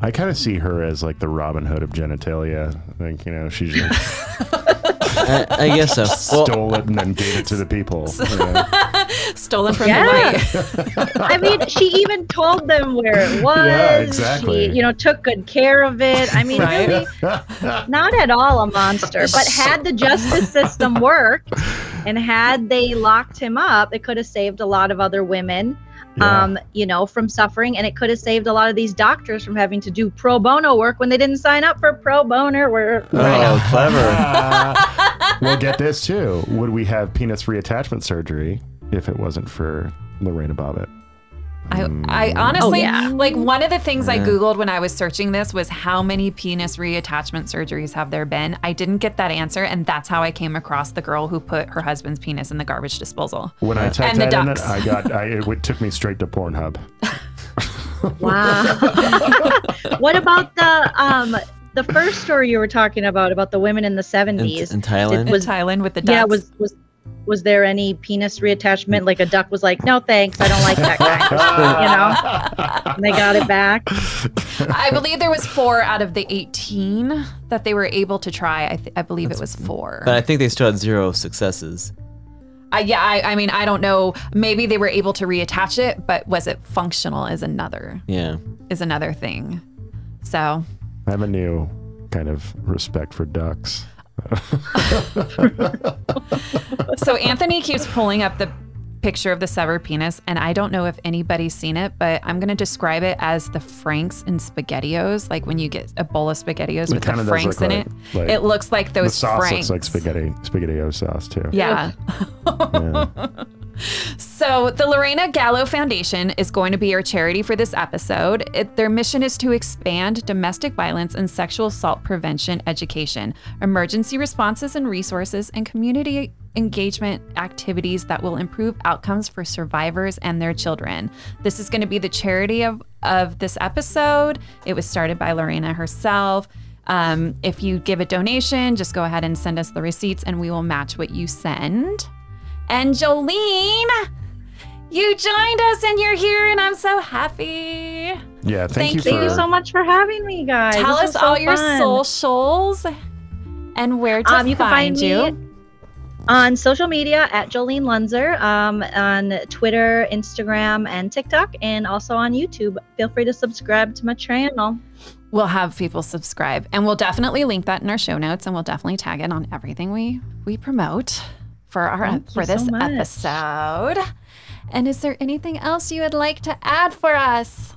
I kind of see her as like the Robin Hood of genitalia. I think you know she's. just I, I guess so. Well, stole it and then gave it to the people. you know? Stolen from Yeah. Hawaii. I mean, she even told them where it was. Yeah, exactly. She, you know, took good care of it. I mean, Right. really, not at all a monster. But had the justice system worked and had they locked him up, it could have saved a lot of other women. Yeah. Um, you know, from suffering, and it could have saved a lot of these doctors from having to do pro bono work when they didn't sign up for pro bono work. oh, clever. Well, get this too. Would we have penis reattachment surgery if it wasn't for Lorena Bobbitt? I, I honestly, yeah. like one of the things I Googled when I was searching this was how many penis reattachment surgeries have there been? I didn't get that answer. And that's how I came across the girl who put her husband's penis in the garbage disposal. When I typed And the that in, it, I got. I, it w- took me straight to Pornhub. Wow. what about the um the first story you were talking about about the women in the seventies? in Thailand. In Was- Thailand with the ducks. Yeah, was was was there any penis reattachment? Like a duck was like, "No, thanks, I don't like that guy. you know, and they got it back. I believe there was four out of the 18 that they were able to try. I, th- I believe it was four. but I think they still had zero successes. I, yeah, I, I mean, I don't know. Maybe they were able to reattach it, but was it functional is another Yeah. is another thing. So I have a new kind of respect for ducks. so Anthony keeps pulling up the picture of the severed penis, and I don't know if anybody's seen it, but I'm gonna describe it as the Franks and SpaghettiOs, like when you get a bowl of SpaghettiOs It with kinda the does Franks look in it. like it looks like The those sauce Franks. looks like spaghetti, spaghetti sauce too. Yeah. Yeah. So, the Lorena Gallo Foundation is going to be our charity for this episode. It, their mission is to expand domestic violence and sexual assault prevention education, emergency responses and resources, and community engagement activities that will improve outcomes for survivors and their children. This is going to be the charity of, of this episode. It was started by Lorena herself. Um, if you give a donation, just go ahead and send us the receipts and we will match what you send. And Jolene, you joined us and you're here, and I'm so happy. Yeah, thank, Thank you Thank you so much for having me, guys. Tell This us was so all your socials and where to Um, you can find, find you. me on social media at Jolene Lunzer, um, on Twitter, Instagram, and TikTok, and also on YouTube. Feel free to subscribe to my channel. We'll have people subscribe, and we'll definitely link that in our show notes, and we'll definitely tag it on everything we we promote for our Thank for this so episode. And is there anything else you would like to add for us?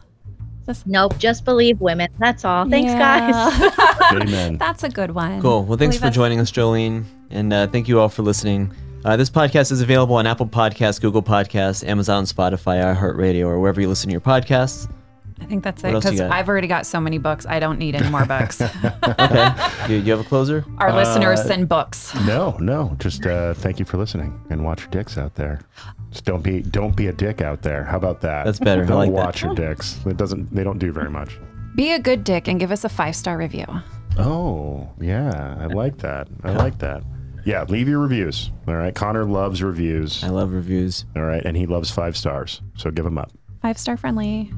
Nope, just believe women. That's all. Thanks, guys. guys. Amen. That's a good one. Cool. Well, thanks Believe for us. joining us, Jolene. And uh, thank you all for listening. Uh, this podcast is available on Apple Podcasts, Google Podcasts, Amazon, Spotify, iHeartRadio, or wherever you listen to your podcasts. I think that's What it else you because got? I've already got so many books. I don't need any more books. Okay. you, you have a closer? Our listeners Uh, send books. No, no. Just uh, thank you for listening and watch your dicks out there. Just don't be don't be a dick out there. How about that? That's better. I Don't like that. watch your dicks. It doesn't. They don't do very much. Be a good dick and give us a five star review. Oh yeah, I like that. I like that. Yeah, leave your reviews. All right. Connor loves reviews. I love reviews. All right, and he loves five stars. So give him up. Five star friendly.